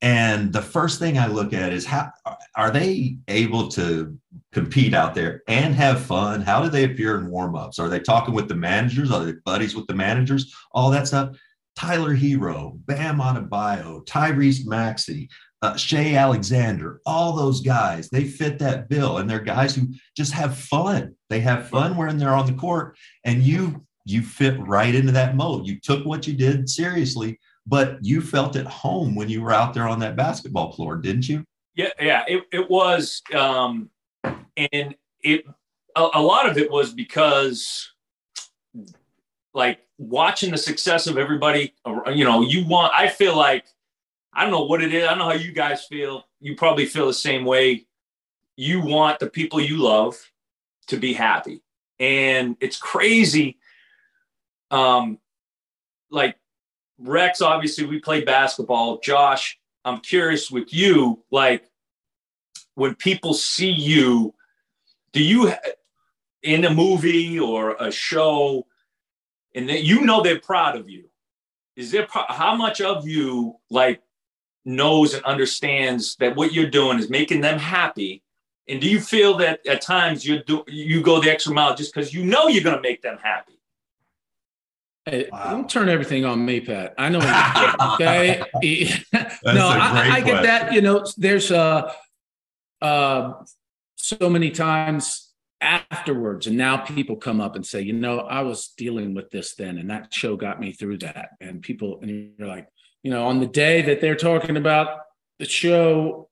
And the first thing I look at is how are they able to compete out there and have fun? How do they appear in warmups? Are they talking with the managers? Are they buddies with the managers? All that stuff Tyler Herro, Bam Adebayo, Tyrese Maxey, uh, Shai Alexander, all those guys, they fit that bill. And they're guys who just have fun. They have fun when they're on the court. And you you fit right into that mode. You took what you did seriously, but you felt at home when you were out there on that basketball floor, didn't you? Yeah, yeah. It, it was um and it a, a lot of it was because like watching the success of everybody, you know, you want, I feel like, I don't know what it is. I don't know how you guys feel. You probably feel the same way. You want the people you love to be happy. And it's crazy. Um, like Rex, obviously, we play basketball. Josh, I'm curious with you, like when people see you, do you in a movie or a show, and that you know they're proud of you is there how much of you like knows and understands that what you're doing is making them happy and do you feel that at times you do you go the extra mile just because you know you're going to make them happy Hey, wow. Don't turn everything on me, Pat. I know. [LAUGHS] okay. no, I, I, get that. You know, there's uh, uh, so many times afterwards and now people come up and say you know i was dealing with this then and that show got me through that and people and you're like you know on the day that they're talking about the show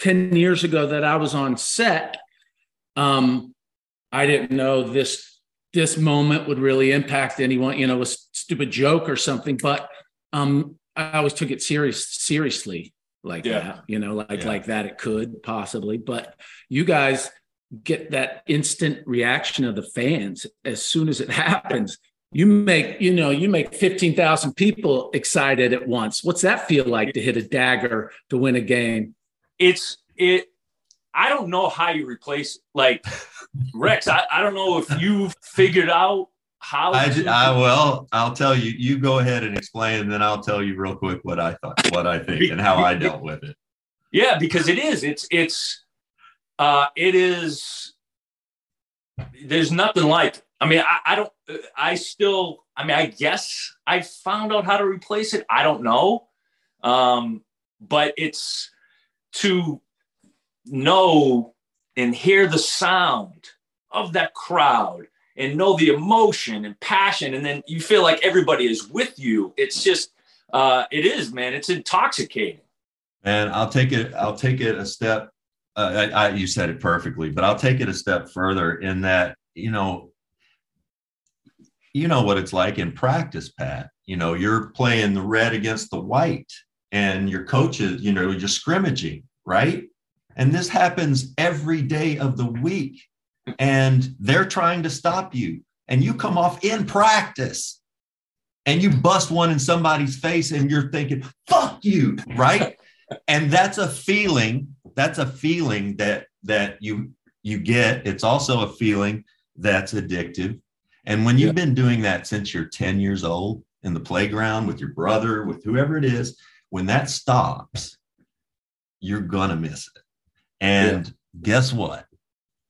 10 years ago that i was on set um i didn't know this this moment would really impact anyone you know a stupid joke or something but um i always took it serious seriously like yeah. that you know like yeah. like that it could possibly but you guys get that instant reaction of the fans as soon as it [LAUGHS] happens. You make you know you make 15,000 people excited at once. What's that feel like to hit a dagger to win a game? It's it i don't know how you replace like [LAUGHS] rex I, I don't know if you've figured out how I, I well i'll tell you you go ahead and explain and then i'll tell you real quick what i thought what i think and how i dealt with it. Yeah because it is it's it's uh, it is. There's nothing like. I mean, I, I don't. I still. I mean, I guess I found out how to replace it. I don't know, um, but it's to know and hear the sound of that crowd and know the emotion and passion and then you feel like everybody is with you it's just uh it is man it's intoxicating and i'll take it i'll take it a step uh, I, I, you said it perfectly, but I'll take it a step further in that, you know, you know what it's like in practice, Pat. You know, you're playing the red against the white, and your coaches, you know, you're scrimmaging, right? And this happens every day of the week, and they're trying to stop you, and you come off in practice, and you bust one in somebody's face, and you're thinking, "Fuck you," right? and that's a feeling that's a feeling that that you you get. It's also a feeling that's addictive. And when you've yeah. been doing that since you're 10 years old in the playground with your brother with whoever it is when that stops you're gonna miss it. And yeah. guess what?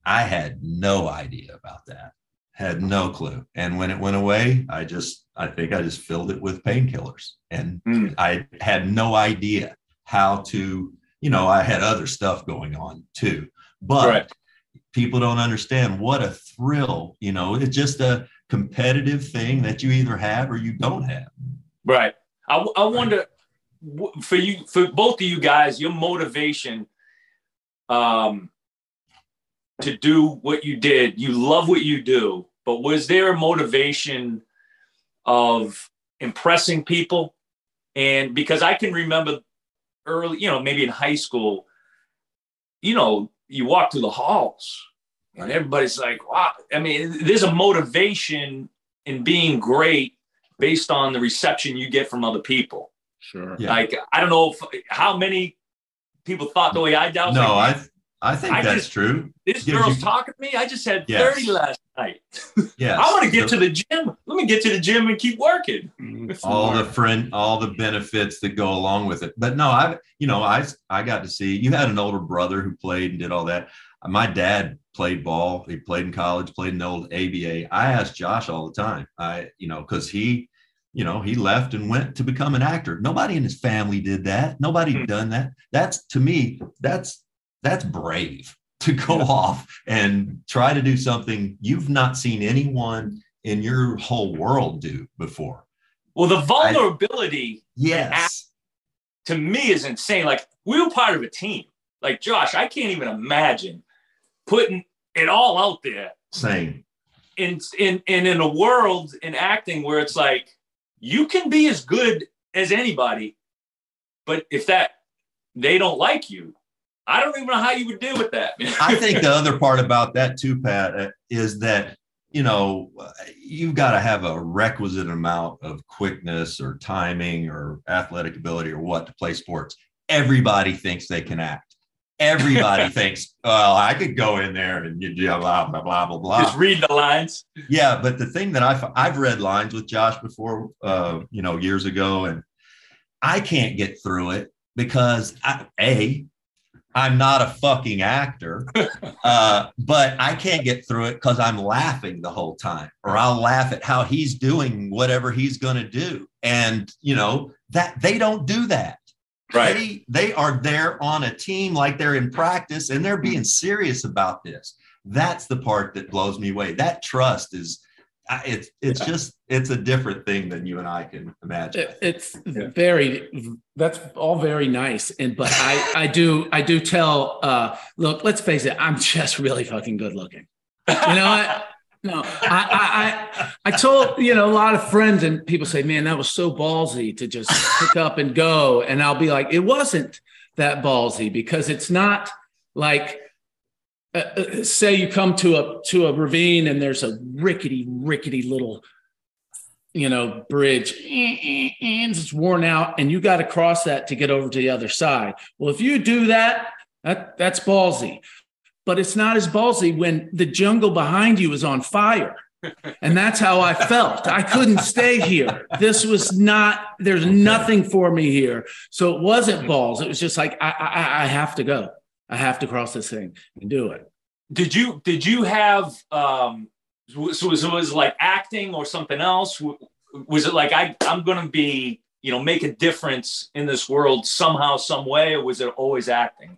I had no idea about that. Had no clue. And when it went away i just i think i just filled it with painkillers. And mm. i had no idea how to, you know, I had other stuff going on too. But right. people don't understand what a thrill, you know, it's just a competitive thing that you either have or you don't have. Right. I, I wonder for you, for both of you guys, your motivation um, to do what you did, you love what you do, but was there a motivation of impressing people? And because I can remember early, you know, maybe in high school, you know, you walk through the halls and everybody's like, wow. I mean, there's a motivation in being great based on the reception you get from other people. Sure. Yeah. Like, I don't know if, how many people thought the way I dealt. No, like, I I think I that's just- true. this gives girl's you- talking to me. I just had Yes. 30 last night. [LAUGHS] Yeah. I want to get to the gym. Let me get to the gym and keep working. all the friend all the benefits that go along with it but no i you know i i got to see you had an older brother who played and did all that my dad played ball he played in college played in the old aba i asked josh all the time i you know because he you know he left and went to become an actor nobody in his family did that nobody Hmm. done that that's to me that's that's brave to go off and try to do something you've not seen anyone in your whole world do before Well, the vulnerability Yes. to me is insane. Like we were part of a team. Like Josh, I can't even imagine putting it all out there Same. in in in in a world in acting where it's like you can be as good as anybody, but if that they don't like you, I don't even know how you would deal with that. I think the other [LAUGHS] part about that too, Pat, uh, is that you know you've got to have a requisite amount of quickness or timing or athletic ability or what to play sports. Everybody thinks they can act. Everybody [LAUGHS] thinks, well, I could go in there and you do blah blah blah blah blah. just read the lines. Yeah, but the thing that I've I've read lines with Josh before, uh, you know, years ago, and I can't get through it because I, a I'm not a fucking actor, [LAUGHS] uh, but I can't get through it because I'm laughing the whole time, or I'll laugh at how he's doing whatever he's going to do, and you know that they don't do that. Right. They, they are there on a team like they're in practice and they're being serious about this. That's the part that blows me away. That trust is, I- it's it's just it's a different thing than you and I can imagine. It- It's very that's all very nice. And but I I do I do tell uh look, let's face it, I'm just really fucking good looking. You know what? No, I, I I I told you know a lot of friends and people say, man, that was so ballsy to just pick up and go. And I'll be like, it wasn't that ballsy because it's not like uh, uh, say you come to a to a ravine and there's a rickety rickety little you know bridge and it's worn out and you got to cross that to get over to the other side. Well if you do that that that's ballsy. But it's not as ballsy when the jungle behind you is on fire. And that's how i felt. I couldn't stay here. This was not there's nothing for me here. So it wasn't balls. It was just like i i, I have to go i have to cross this thing and do it Did you did you have um so was it was like acting or something else? Was it like I I'm gonna be you know make a difference in this world somehow some way, or was it always acting?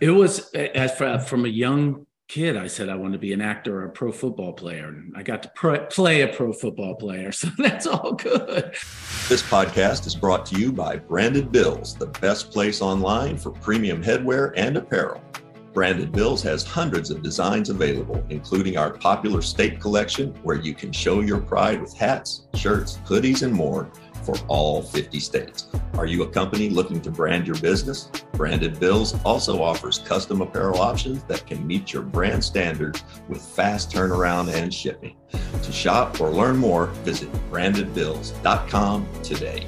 It was as from a young kid. I said I want to be an actor or a pro football player, and I got to pro, play a pro football player. [LAUGHS] So that's all good. This podcast is brought to you by Branded Bills, the best place online for premium headwear and apparel. Branded Bills has hundreds of designs available, including our popular state collection, where you can show your pride with hats, shirts, hoodies, and more for all 50 states. Are you a company looking to brand your business? Branded Bills also offers custom apparel options that can meet your brand standards with fast turnaround and shipping. To shop or learn more, visit brandedbills.com today.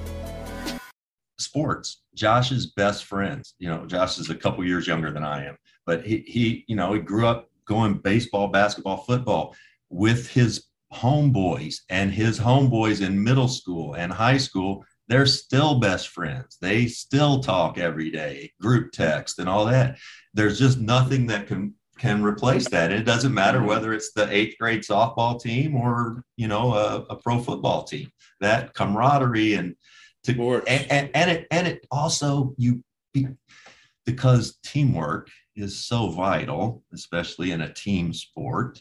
Sports, Josh's best friends. You know, Josh is a couple years younger than I am, but he, he, you know, he grew up going baseball, basketball, football with his homeboys and his homeboys in middle school and high school. They're still best friends. They still talk every day, group text and all that. There's just nothing that can can replace that. It doesn't matter whether it's the eighth grade softball team or you know a, a pro football team. That camaraderie and to and, and, and it and it also you because teamwork is so vital, especially in a team sport.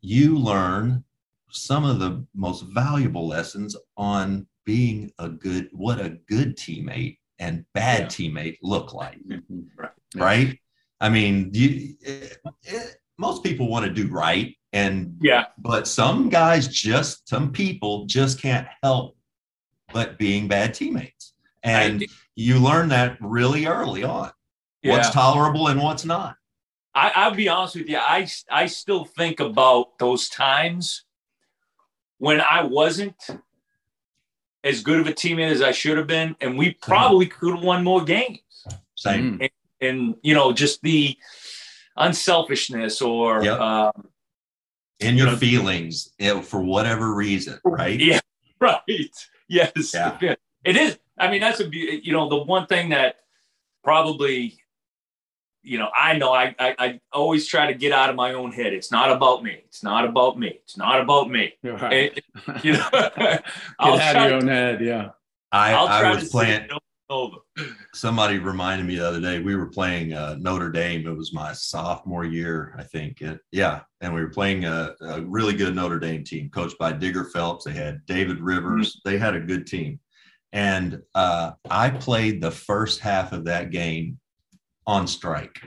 You learn some of the most valuable lessons on being a good what a good teammate and bad Yeah. teammate look like [LAUGHS] Right. right? I mean, you, it, it- most people want to do right, and Yeah, but some guys just, some people just can't help but being bad teammates, and you learn that really early on. What's tolerable and what's not. I, I'll be honest with you. I I still think about those times when I wasn't as good of a teammate as I should have been, and we probably could have won more games. Same. And, and you know, just the unselfishness or Yep. um, In your you know- feelings, you know, for whatever reason, right? Yeah, [LAUGHS] right. Yes, Yeah. [LAUGHS] it is. I mean, that's a you know the one thing that probably you know I know I, I I always try to get out of my own head. It's not about me. It's not about me. It's not about me. Right. And, [LAUGHS] you know, [LAUGHS] Get I'll out of your own head. Yeah. I, I'll try was to playing. it over. [LAUGHS] somebody reminded me the other day we were playing uh, Notre Dame. It was my sophomore year, I think. It, yeah, and we were playing a, a really good Notre Dame team, coached by Digger Phelps. They had David Rivers. They had a good team, and uh, I played the first half of that game on strike.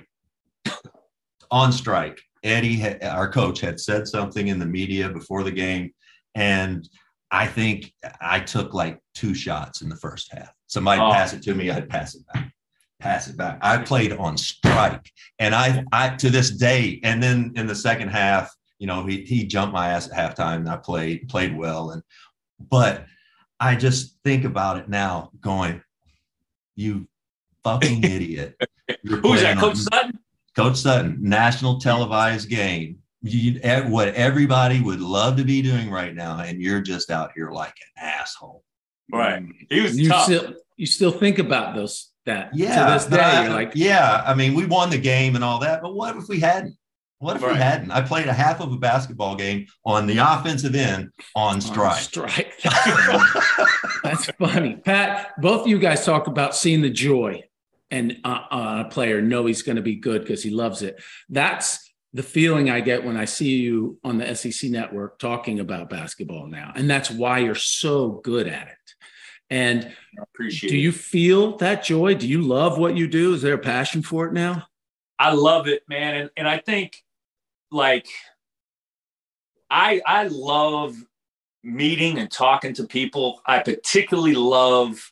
on strike. Eddie, our coach, had said something in the media before the game, and I think I took like two shots in the first half. Somebody Oh. pass it to me, I'd pass it back, pass it back. I played on strike, and I, I to this day, and then in the second half, you know, he he jumped my ass at halftime, and I played played well, and but I just think about it now, going, you fucking [LAUGHS] idiot. You're Who's that, Coach Sutton? Coach Sutton, national televised game. You, what everybody would love to be doing right now, and you're just out here like an asshole. Right. Mm. He was You tough. still you still think about those that Yeah, to this day. I- you're like, yeah. I mean, we won the game and all that, but what if we hadn't? What if Right. we hadn't? I played a half of a basketball game on the offensive end on on strike. strike. [LAUGHS] That's funny. Pat, both of you guys talk about seeing the joy and uh, uh, a player know he's going to be good because he loves it. That's the feeling I get when I see you on the SEC network talking about basketball now. And that's why you're so good at it. And I appreciate do you feel that joy? Do you love what you do? Is there a passion for it now? I love it, man. And, and I think like I I love meeting and talking to people. I particularly love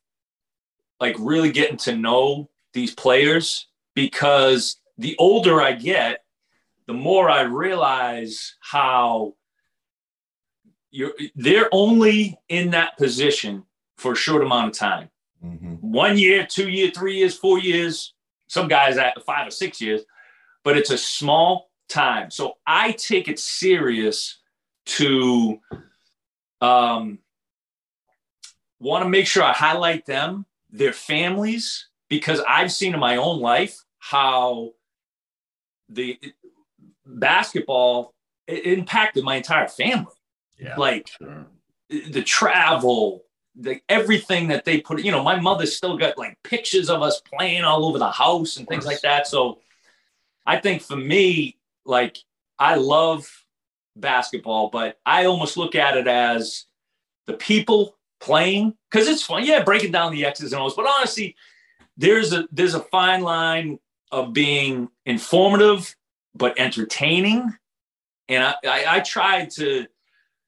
like really getting to know these players because the older I get, the more I realize how you're they're only in that position for a short amount of time Mhm. one year, two year, three years, four years. Some guys at five or six years, but it's a small time. So I take it serious to um, want to make sure I highlight them, their families, because I've seen in my own life how the basketball it impacted my entire family. Yeah. Like Sure. the travel, the everything that they put. You know, my mother still got like pictures of us playing all over the house and things like that. So I think for me, like I love basketball, but I almost look at it as the people playing because it's fun. Yeah, breaking down the X's and O's, but honestly, there's a there's a fine line of being informative but entertaining, and I I, I tried to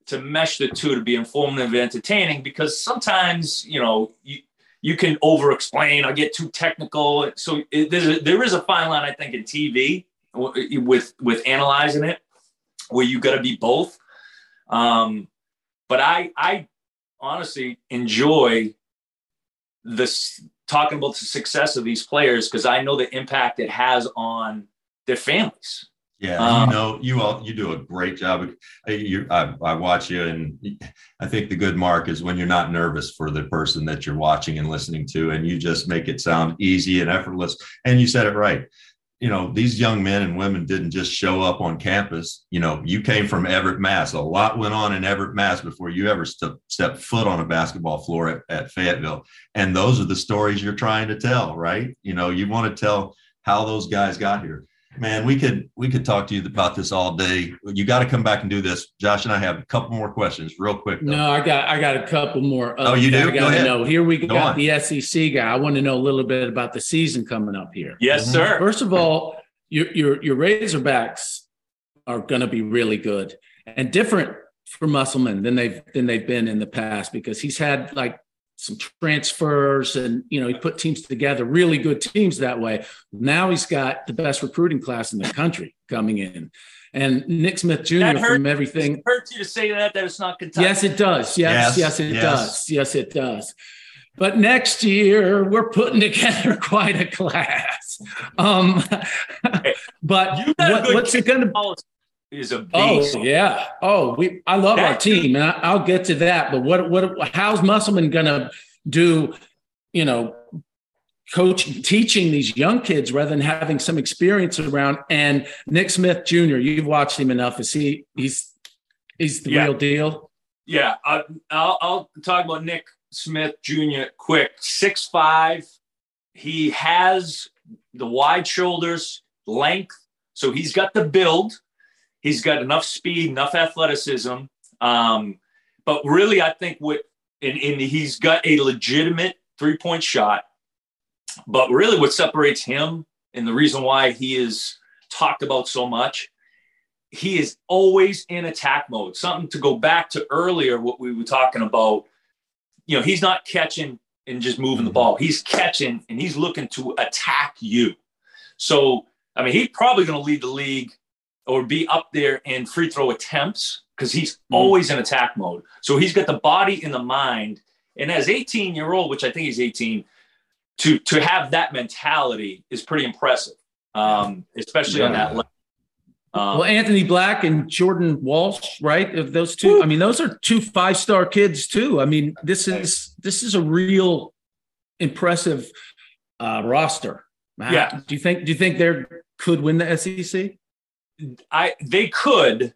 to mesh the two to be informative and entertaining because sometimes you know you you can over explain or get too technical. So it, there's a, there is a fine line i think in tv with with analyzing it where you got to be both. Um but i i honestly enjoy this talking about the success of these players because i know the impact it has on their families Yeah, Um, you know, you all you do a great job. I- You, I, I watch you, and I think the good mark is when you're not nervous for the person that you're watching and listening to, and you just make it sound easy and effortless. And you said it right. You know, these young men and women didn't just show up on campus. You know, you came from Everett, Mass. A lot went on in Everett, Mass before you ever step stepped foot on a basketball floor at, at Fayetteville. And those are the stories you're trying to tell, right? You know, you want to tell how those guys got here. Man, we could we could talk to you about this all day. You got to come back and do this. Josh and I have a couple more questions, real quick. Though. No, I got I got a couple more. Oh, you do? I got to know. Here we Go got on. the SEC guy. I want to know a little bit about the season coming up here. yes Mhm. sir First of all, your your your Razorbacks are going to be really good and different for Musselman than they've than they've been in the past because he's had like some transfers, and you know he put teams together, really good teams that way. Now he's got the best recruiting class in the country coming in. And Nick Smith Jr. That hurt- from everything It hurts you to say that that it's not Kentucky. Yes, it does. Yes, Yes, yes, it yes. does. Yes, it does. But next year we're putting together [LAUGHS] quite a class. Um, [LAUGHS] but You got a what, good what's it going to? Is a Oh yeah. Oh, we. I love our team, and I, I'll get to that. But what? What? How's Musselman to do? You know, coaching, teaching these young kids rather than having some experience around. And Nick Smith Jr. You've watched him enough. Is he? He's he's the Yeah. real deal. Yeah, I, I'll, I'll talk about Nick Smith Jr. quick. Six five. He has the wide shoulders, length, so he's got the build. He's got enough speed, enough athleticism. Um, but really, I think what and, and he's got a legitimate three point shot. But really, what separates him and the reason why he is talked about so much he is always in attack mode. Something to go back to earlier, what we were talking about. You know, he's not catching and just moving the ball. He's catching and he's looking to attack you. So, I mean, he's probably going to lead the league or be up there in free throw attempts because he's always in attack mode. So he's got the body and the mind. And as 18 year old, which I think he's 18, to to have that mentality is pretty impressive, um, especially on that level. Um, Well, Anthony Black and Jordan Walsh, right? Of those two, I mean, those are two five star kids too. I mean, this is this is a real impressive uh, roster. Yeah. Do you think? Do you think they could win the SEC? I they could,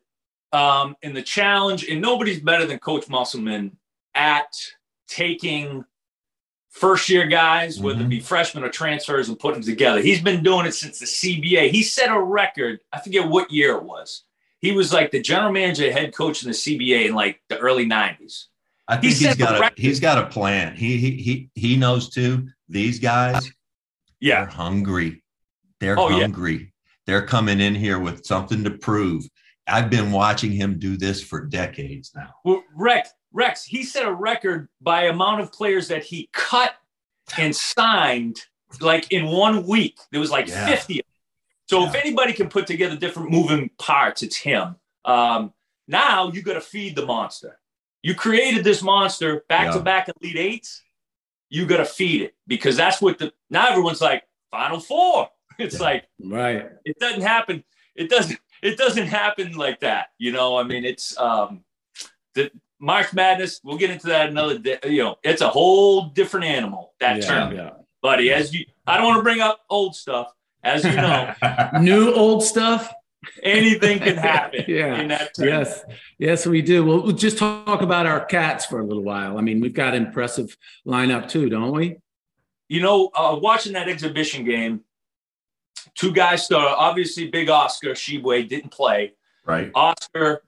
um, in the challenge, and nobody's better than Coach Musselman at taking first year guys, whether it be freshmen or transfers, and putting them together. He's been doing it since the CBA. He set a record. I forget what year it was. He was like the general manager, head coach in the CBA in like the early '90s. I think he's set the got a record. he's got a plan. He he he he knows too. These guys, they're hungry. They're Oh, yeah. They're coming in here with something to prove. I've been watching him do this for decades now. Well, Rex, Rex, he set a record by amount of players that he cut and signed like in one week. There was like Yeah. 50. So if anybody can put together different moving parts, it's him. Um, now you got to feed the monster. You created this monster back to Yeah. back Elite Eights. You got to feed it because that's what the now everyone's like Final Four. It's Yeah. like Right. it doesn't happen it doesn't it doesn't happen like that you know i mean it's um the march madness we'll get into that another day you know it's a whole different animal that Yeah, tournament buddy as you i don't want to bring up old stuff as you know. [LAUGHS] New old stuff. anything can happen [LAUGHS] Yeah. in that tournament. Yes, yes, we do. Well, we'll just talk about our cats for a little while. I mean, we've got an impressive lineup too, don't we? you know uh, watching that exhibition game two guys started obviously big oscar Tshiebwe didn't play right? Oscar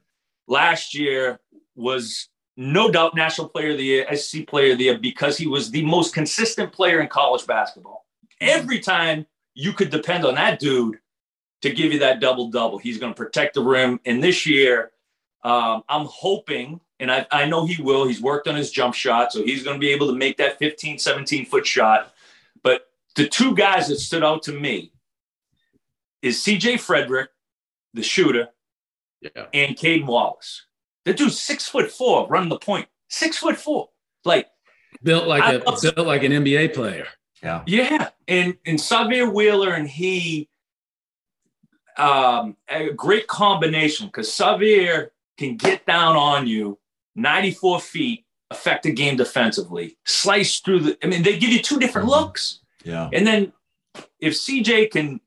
last year was no doubt National Player of the Year, SC Player of the Year, because he was the most consistent player in college basketball. Every time you could depend on that dude to give you that double double, he's going to protect the rim. And this year, um, I'm hoping, and I, I know he will, he's worked on his jump shot, so he's going to be able to make that 15, 17 foot shot. But the two guys that stood out to me is CJ Frederick, the shooter, Yeah. and Cason Wallace. The dude's six foot four, running the point. Six foot four. Like, Built like I a love- built like an NBA player. Yeah. yeah. And and Sahvir Wheeler and he um a great combination because Sahvir can get down on you 94 feet, affect the game defensively, slice through the I mean, they give you two different Mhm. looks. Yeah. And then if CJ can,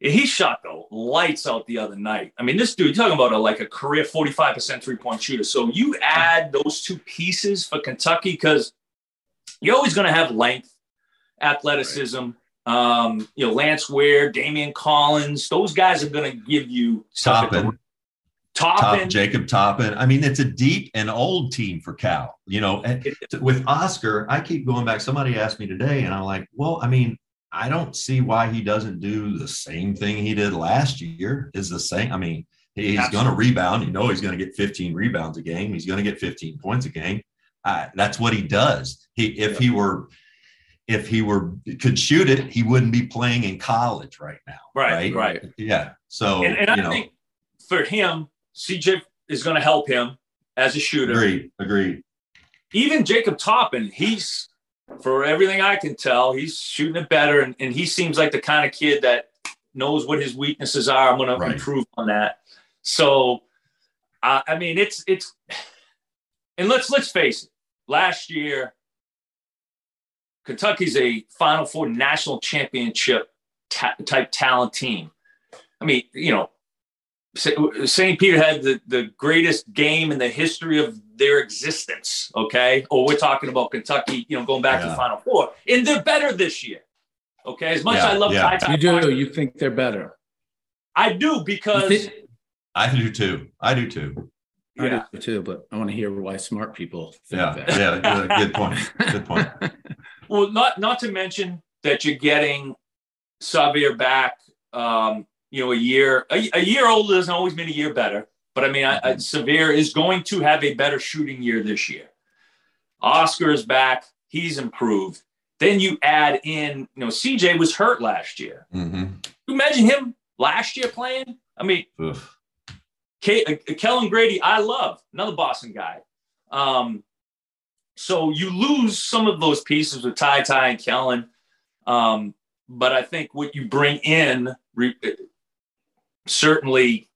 he shot the lights out the other night. I mean, this dude, you're talking about a, like a career 45% three point shooter. So you add those two pieces for Kentucky because you're always going to have length, athleticism. Um, you know, Lance Ware, Daimion Collins, those guys are going to give you stuff at the- Toppin, Toppin. Top, Jacob Toppin. I mean, it's a deep and old team for Cal. You know, and with Oscar, I keep going back. Somebody asked me today, and I'm like, well, I mean, I don't see why he doesn't do the same thing he did last year. Is the same. I mean, he's going to rebound. You know, he's going to get 15 rebounds a game. He's going to get 15 points a game. I, that's what he does. He if he were if he were could shoot it, he wouldn't be playing in college right now. Right, right. Yeah. So And, and you I know, think for him, CJ is going to help him as a shooter. agreed, agreed. Even Jacob Toppin, he's for everything I can tell, he's shooting it better, and, and he seems like the kind of kid that knows what his weaknesses are. I'm going Right. to improve on that. So, uh, I mean, it's it's, and let's let's face it. Last year, Kentucky's a Final Four national championship ta- type talent team. I mean, you know, St. Peter had the, the greatest game in the history of their existence. Okay. Or we're talking about Kentucky, you know, going back to the Final Four. And they're better this year. Okay. As much as I love yeah. Ty Ty You do. Washington, You think they're better? I do because think- I do too. I do too. yeah. I do too, but I want to hear why smart people think Yeah. that. Yeah. Good, good point. Good point. [LAUGHS] Well, not not to mention that you're getting Sahvir back. Um, you know, a year a, a year older doesn't always mean a year better. But I mean, I, I, Sahvir is going to have a better shooting year this year. Oscar is back; he's improved. Then you add in, you know, CJ was hurt last year. hmm You imagine him last year playing. I mean, Oof. K- uh, Kellan Grady, I love another Boston guy. Um, so you lose some of those pieces with Ty Ty and Kellan, um, but I think what you bring in re- uh, certainly,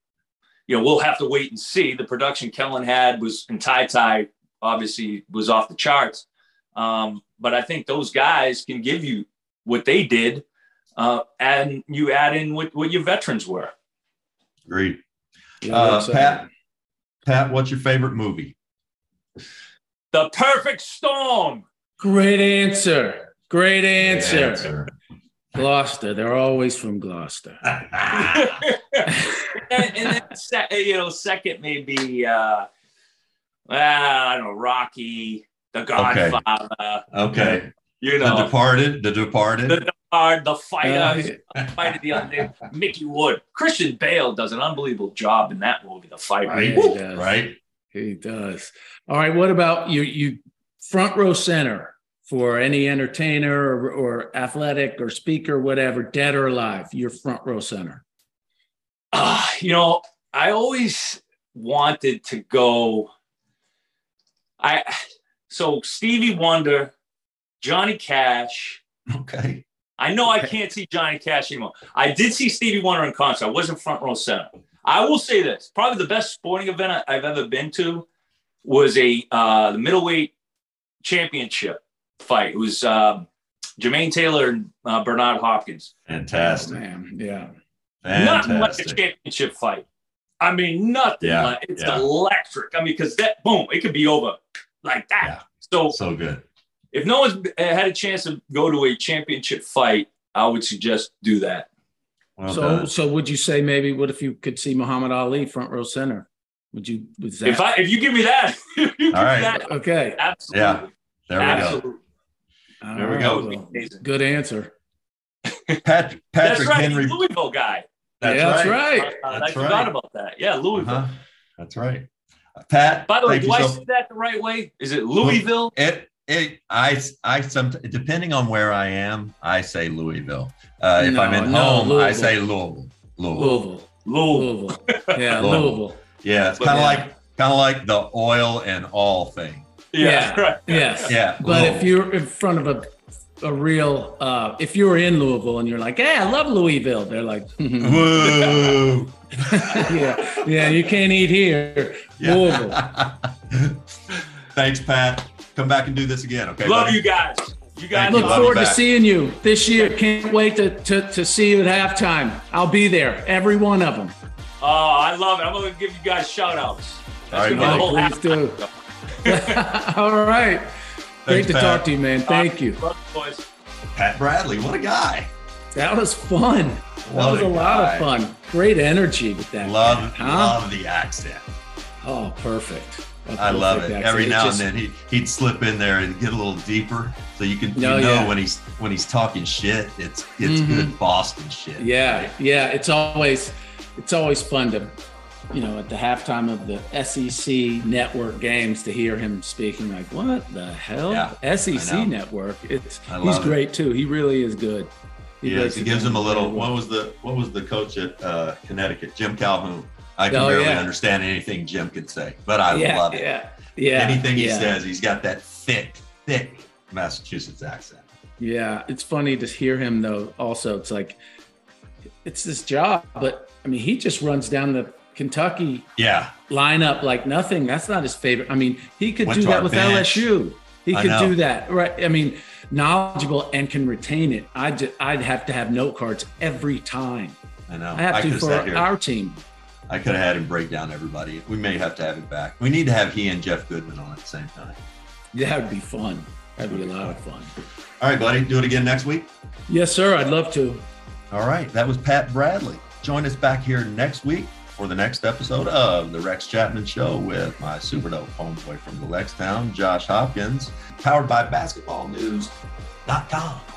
you know, we'll have to wait and see. The production Kellan had was and Ty Ty obviously was off the charts, um, but I think those guys can give you what they did, uh, and you add in what, what your veterans were. Agreed. Yeah, Uh, Pat, Pat, what's your favorite movie? The perfect storm. Great answer. Great answer. Answer. Gloucester. They're always from Gloucester. [LAUGHS] and, and then se- you know, second maybe uh, I don't know, Rocky, The Godfather. okay. You know, The Departed. The Departed. the Guard, the Uh, fighter, fight of the other Micky Ward, Christian Bale does an unbelievable job in that movie, The Fighter. Right. He does. right. He does. All right. What about you? You front row center for any entertainer or, or athletic or speaker, whatever, dead or alive. You're front row center. Ah, you know, I always wanted to go. I so Stevie Wonder, Johnny Cash. Okay. I know I can't see Johnny Cash anymore. I did see Stevie Wonder in concert. I wasn't front row center. I will say this: probably the best sporting event I- I've ever been to was a uh, the middleweight championship fight. It was um, Jermaine Taylor and uh, Bernard Hopkins. Oh, Fantastic. man. Yeah. Nothing like a championship fight. I mean, nothing Yeah, like it's yeah. electric. I mean, because that boom, it could be over like that. Yeah. So So good. if no one's had a chance to go to a championship fight, I would suggest do that. Well so, done. so would you say maybe what if you could see Muhammad Ali front row center? Would you? Was that If I if you give me that, if [LAUGHS] you give All me that, okay? absolutely, Yeah. There we go. Absolutely. There we go. That would be well, amazing. Good answer. [LAUGHS] Pat, That's Patrick right, Henry. he's Louisville guy. That's yeah, that's right. right. Uh, I That's forgot right. about that. Yeah, Louisville. Uh-huh. That's right. Pat. By the way, thank do you I so- say that the right way? Is it Louisville? It it I I some depending on where I am, I say Louisville. Uh, if No, I'm at no, home, I say Louisville. Louisville. Louisville. Louisville. Louisville. Yeah, Louisville. Louisville. Yeah, it's kind of yeah. like kind of like the oil and all thing. Yeah. [LAUGHS] right. Yes. Yeah, But if you're in front of a a real, uh, if you were in Louisville and you're like, "Hey, I love Louisville," they're like, [LAUGHS] Woo! "Yeah, yeah, you can't eat here, Yeah. Louisville." [LAUGHS] Thanks, Pat. Come back and do this again. Okay. Love buddy? you guys. You guys. Thank Look you. Forward to seeing you this year. Can't wait to, to to see you at halftime. I'll be there, every one of them. Oh, I love it. I'm going to give you guys shout outs. All right, gonna be the whole Please do. Halftime. [LAUGHS] All right. Great to Pat. talk to you, man. Thank you. Boys. Pat Bradley, what a guy. That was fun. That was a a lot of fun. Great energy with that. Love, guy, huh? love the accent. Oh, perfect. I love it. accent. Every It now just- and then he he'd slip in there and get a little deeper, so you can you know yeah. when he's when he's talking shit. It's it's Mhm. good Boston shit. Yeah, yeah. It's always it's always fun to you know, at the halftime of the SEC network games to hear him speaking like, what the hell? Yeah, SEC network. It's he's it. great too. He really is good. He, is. he gives him a little. What was the what was the coach at uh, Connecticut? Jim Calhoun. I can Oh, barely yeah. understand anything Jim could say, but I yeah, love it. yeah, yeah. Anything he yeah. says, he's got that thick, thick Massachusetts accent. Yeah, it's funny to hear him though. Also, it's like it's this job, but I mean, he just runs down the Kentucky Yeah, lineup like nothing. That's not his favorite. I mean, he could Went do that with bench. LSU. He I could know. do that, right? I mean, knowledgeable and can retain it. I just, I'd have to have note cards every time. I know. I have to for our team. I could have had him break down everybody. We may have to have him back. We need to have he and Jeff Goodman on at the same time. Yeah, That would be fun. That'd be a lot of fun. All right, buddy. Do it again next week. Yes, sir. I'd love to. All right. That was Pat Bradley. Join us back here next week for the next episode of the Rex Chapman Show with my super dope homeboy from the Lextown, Josh Hopkins, powered by basketballnews.com.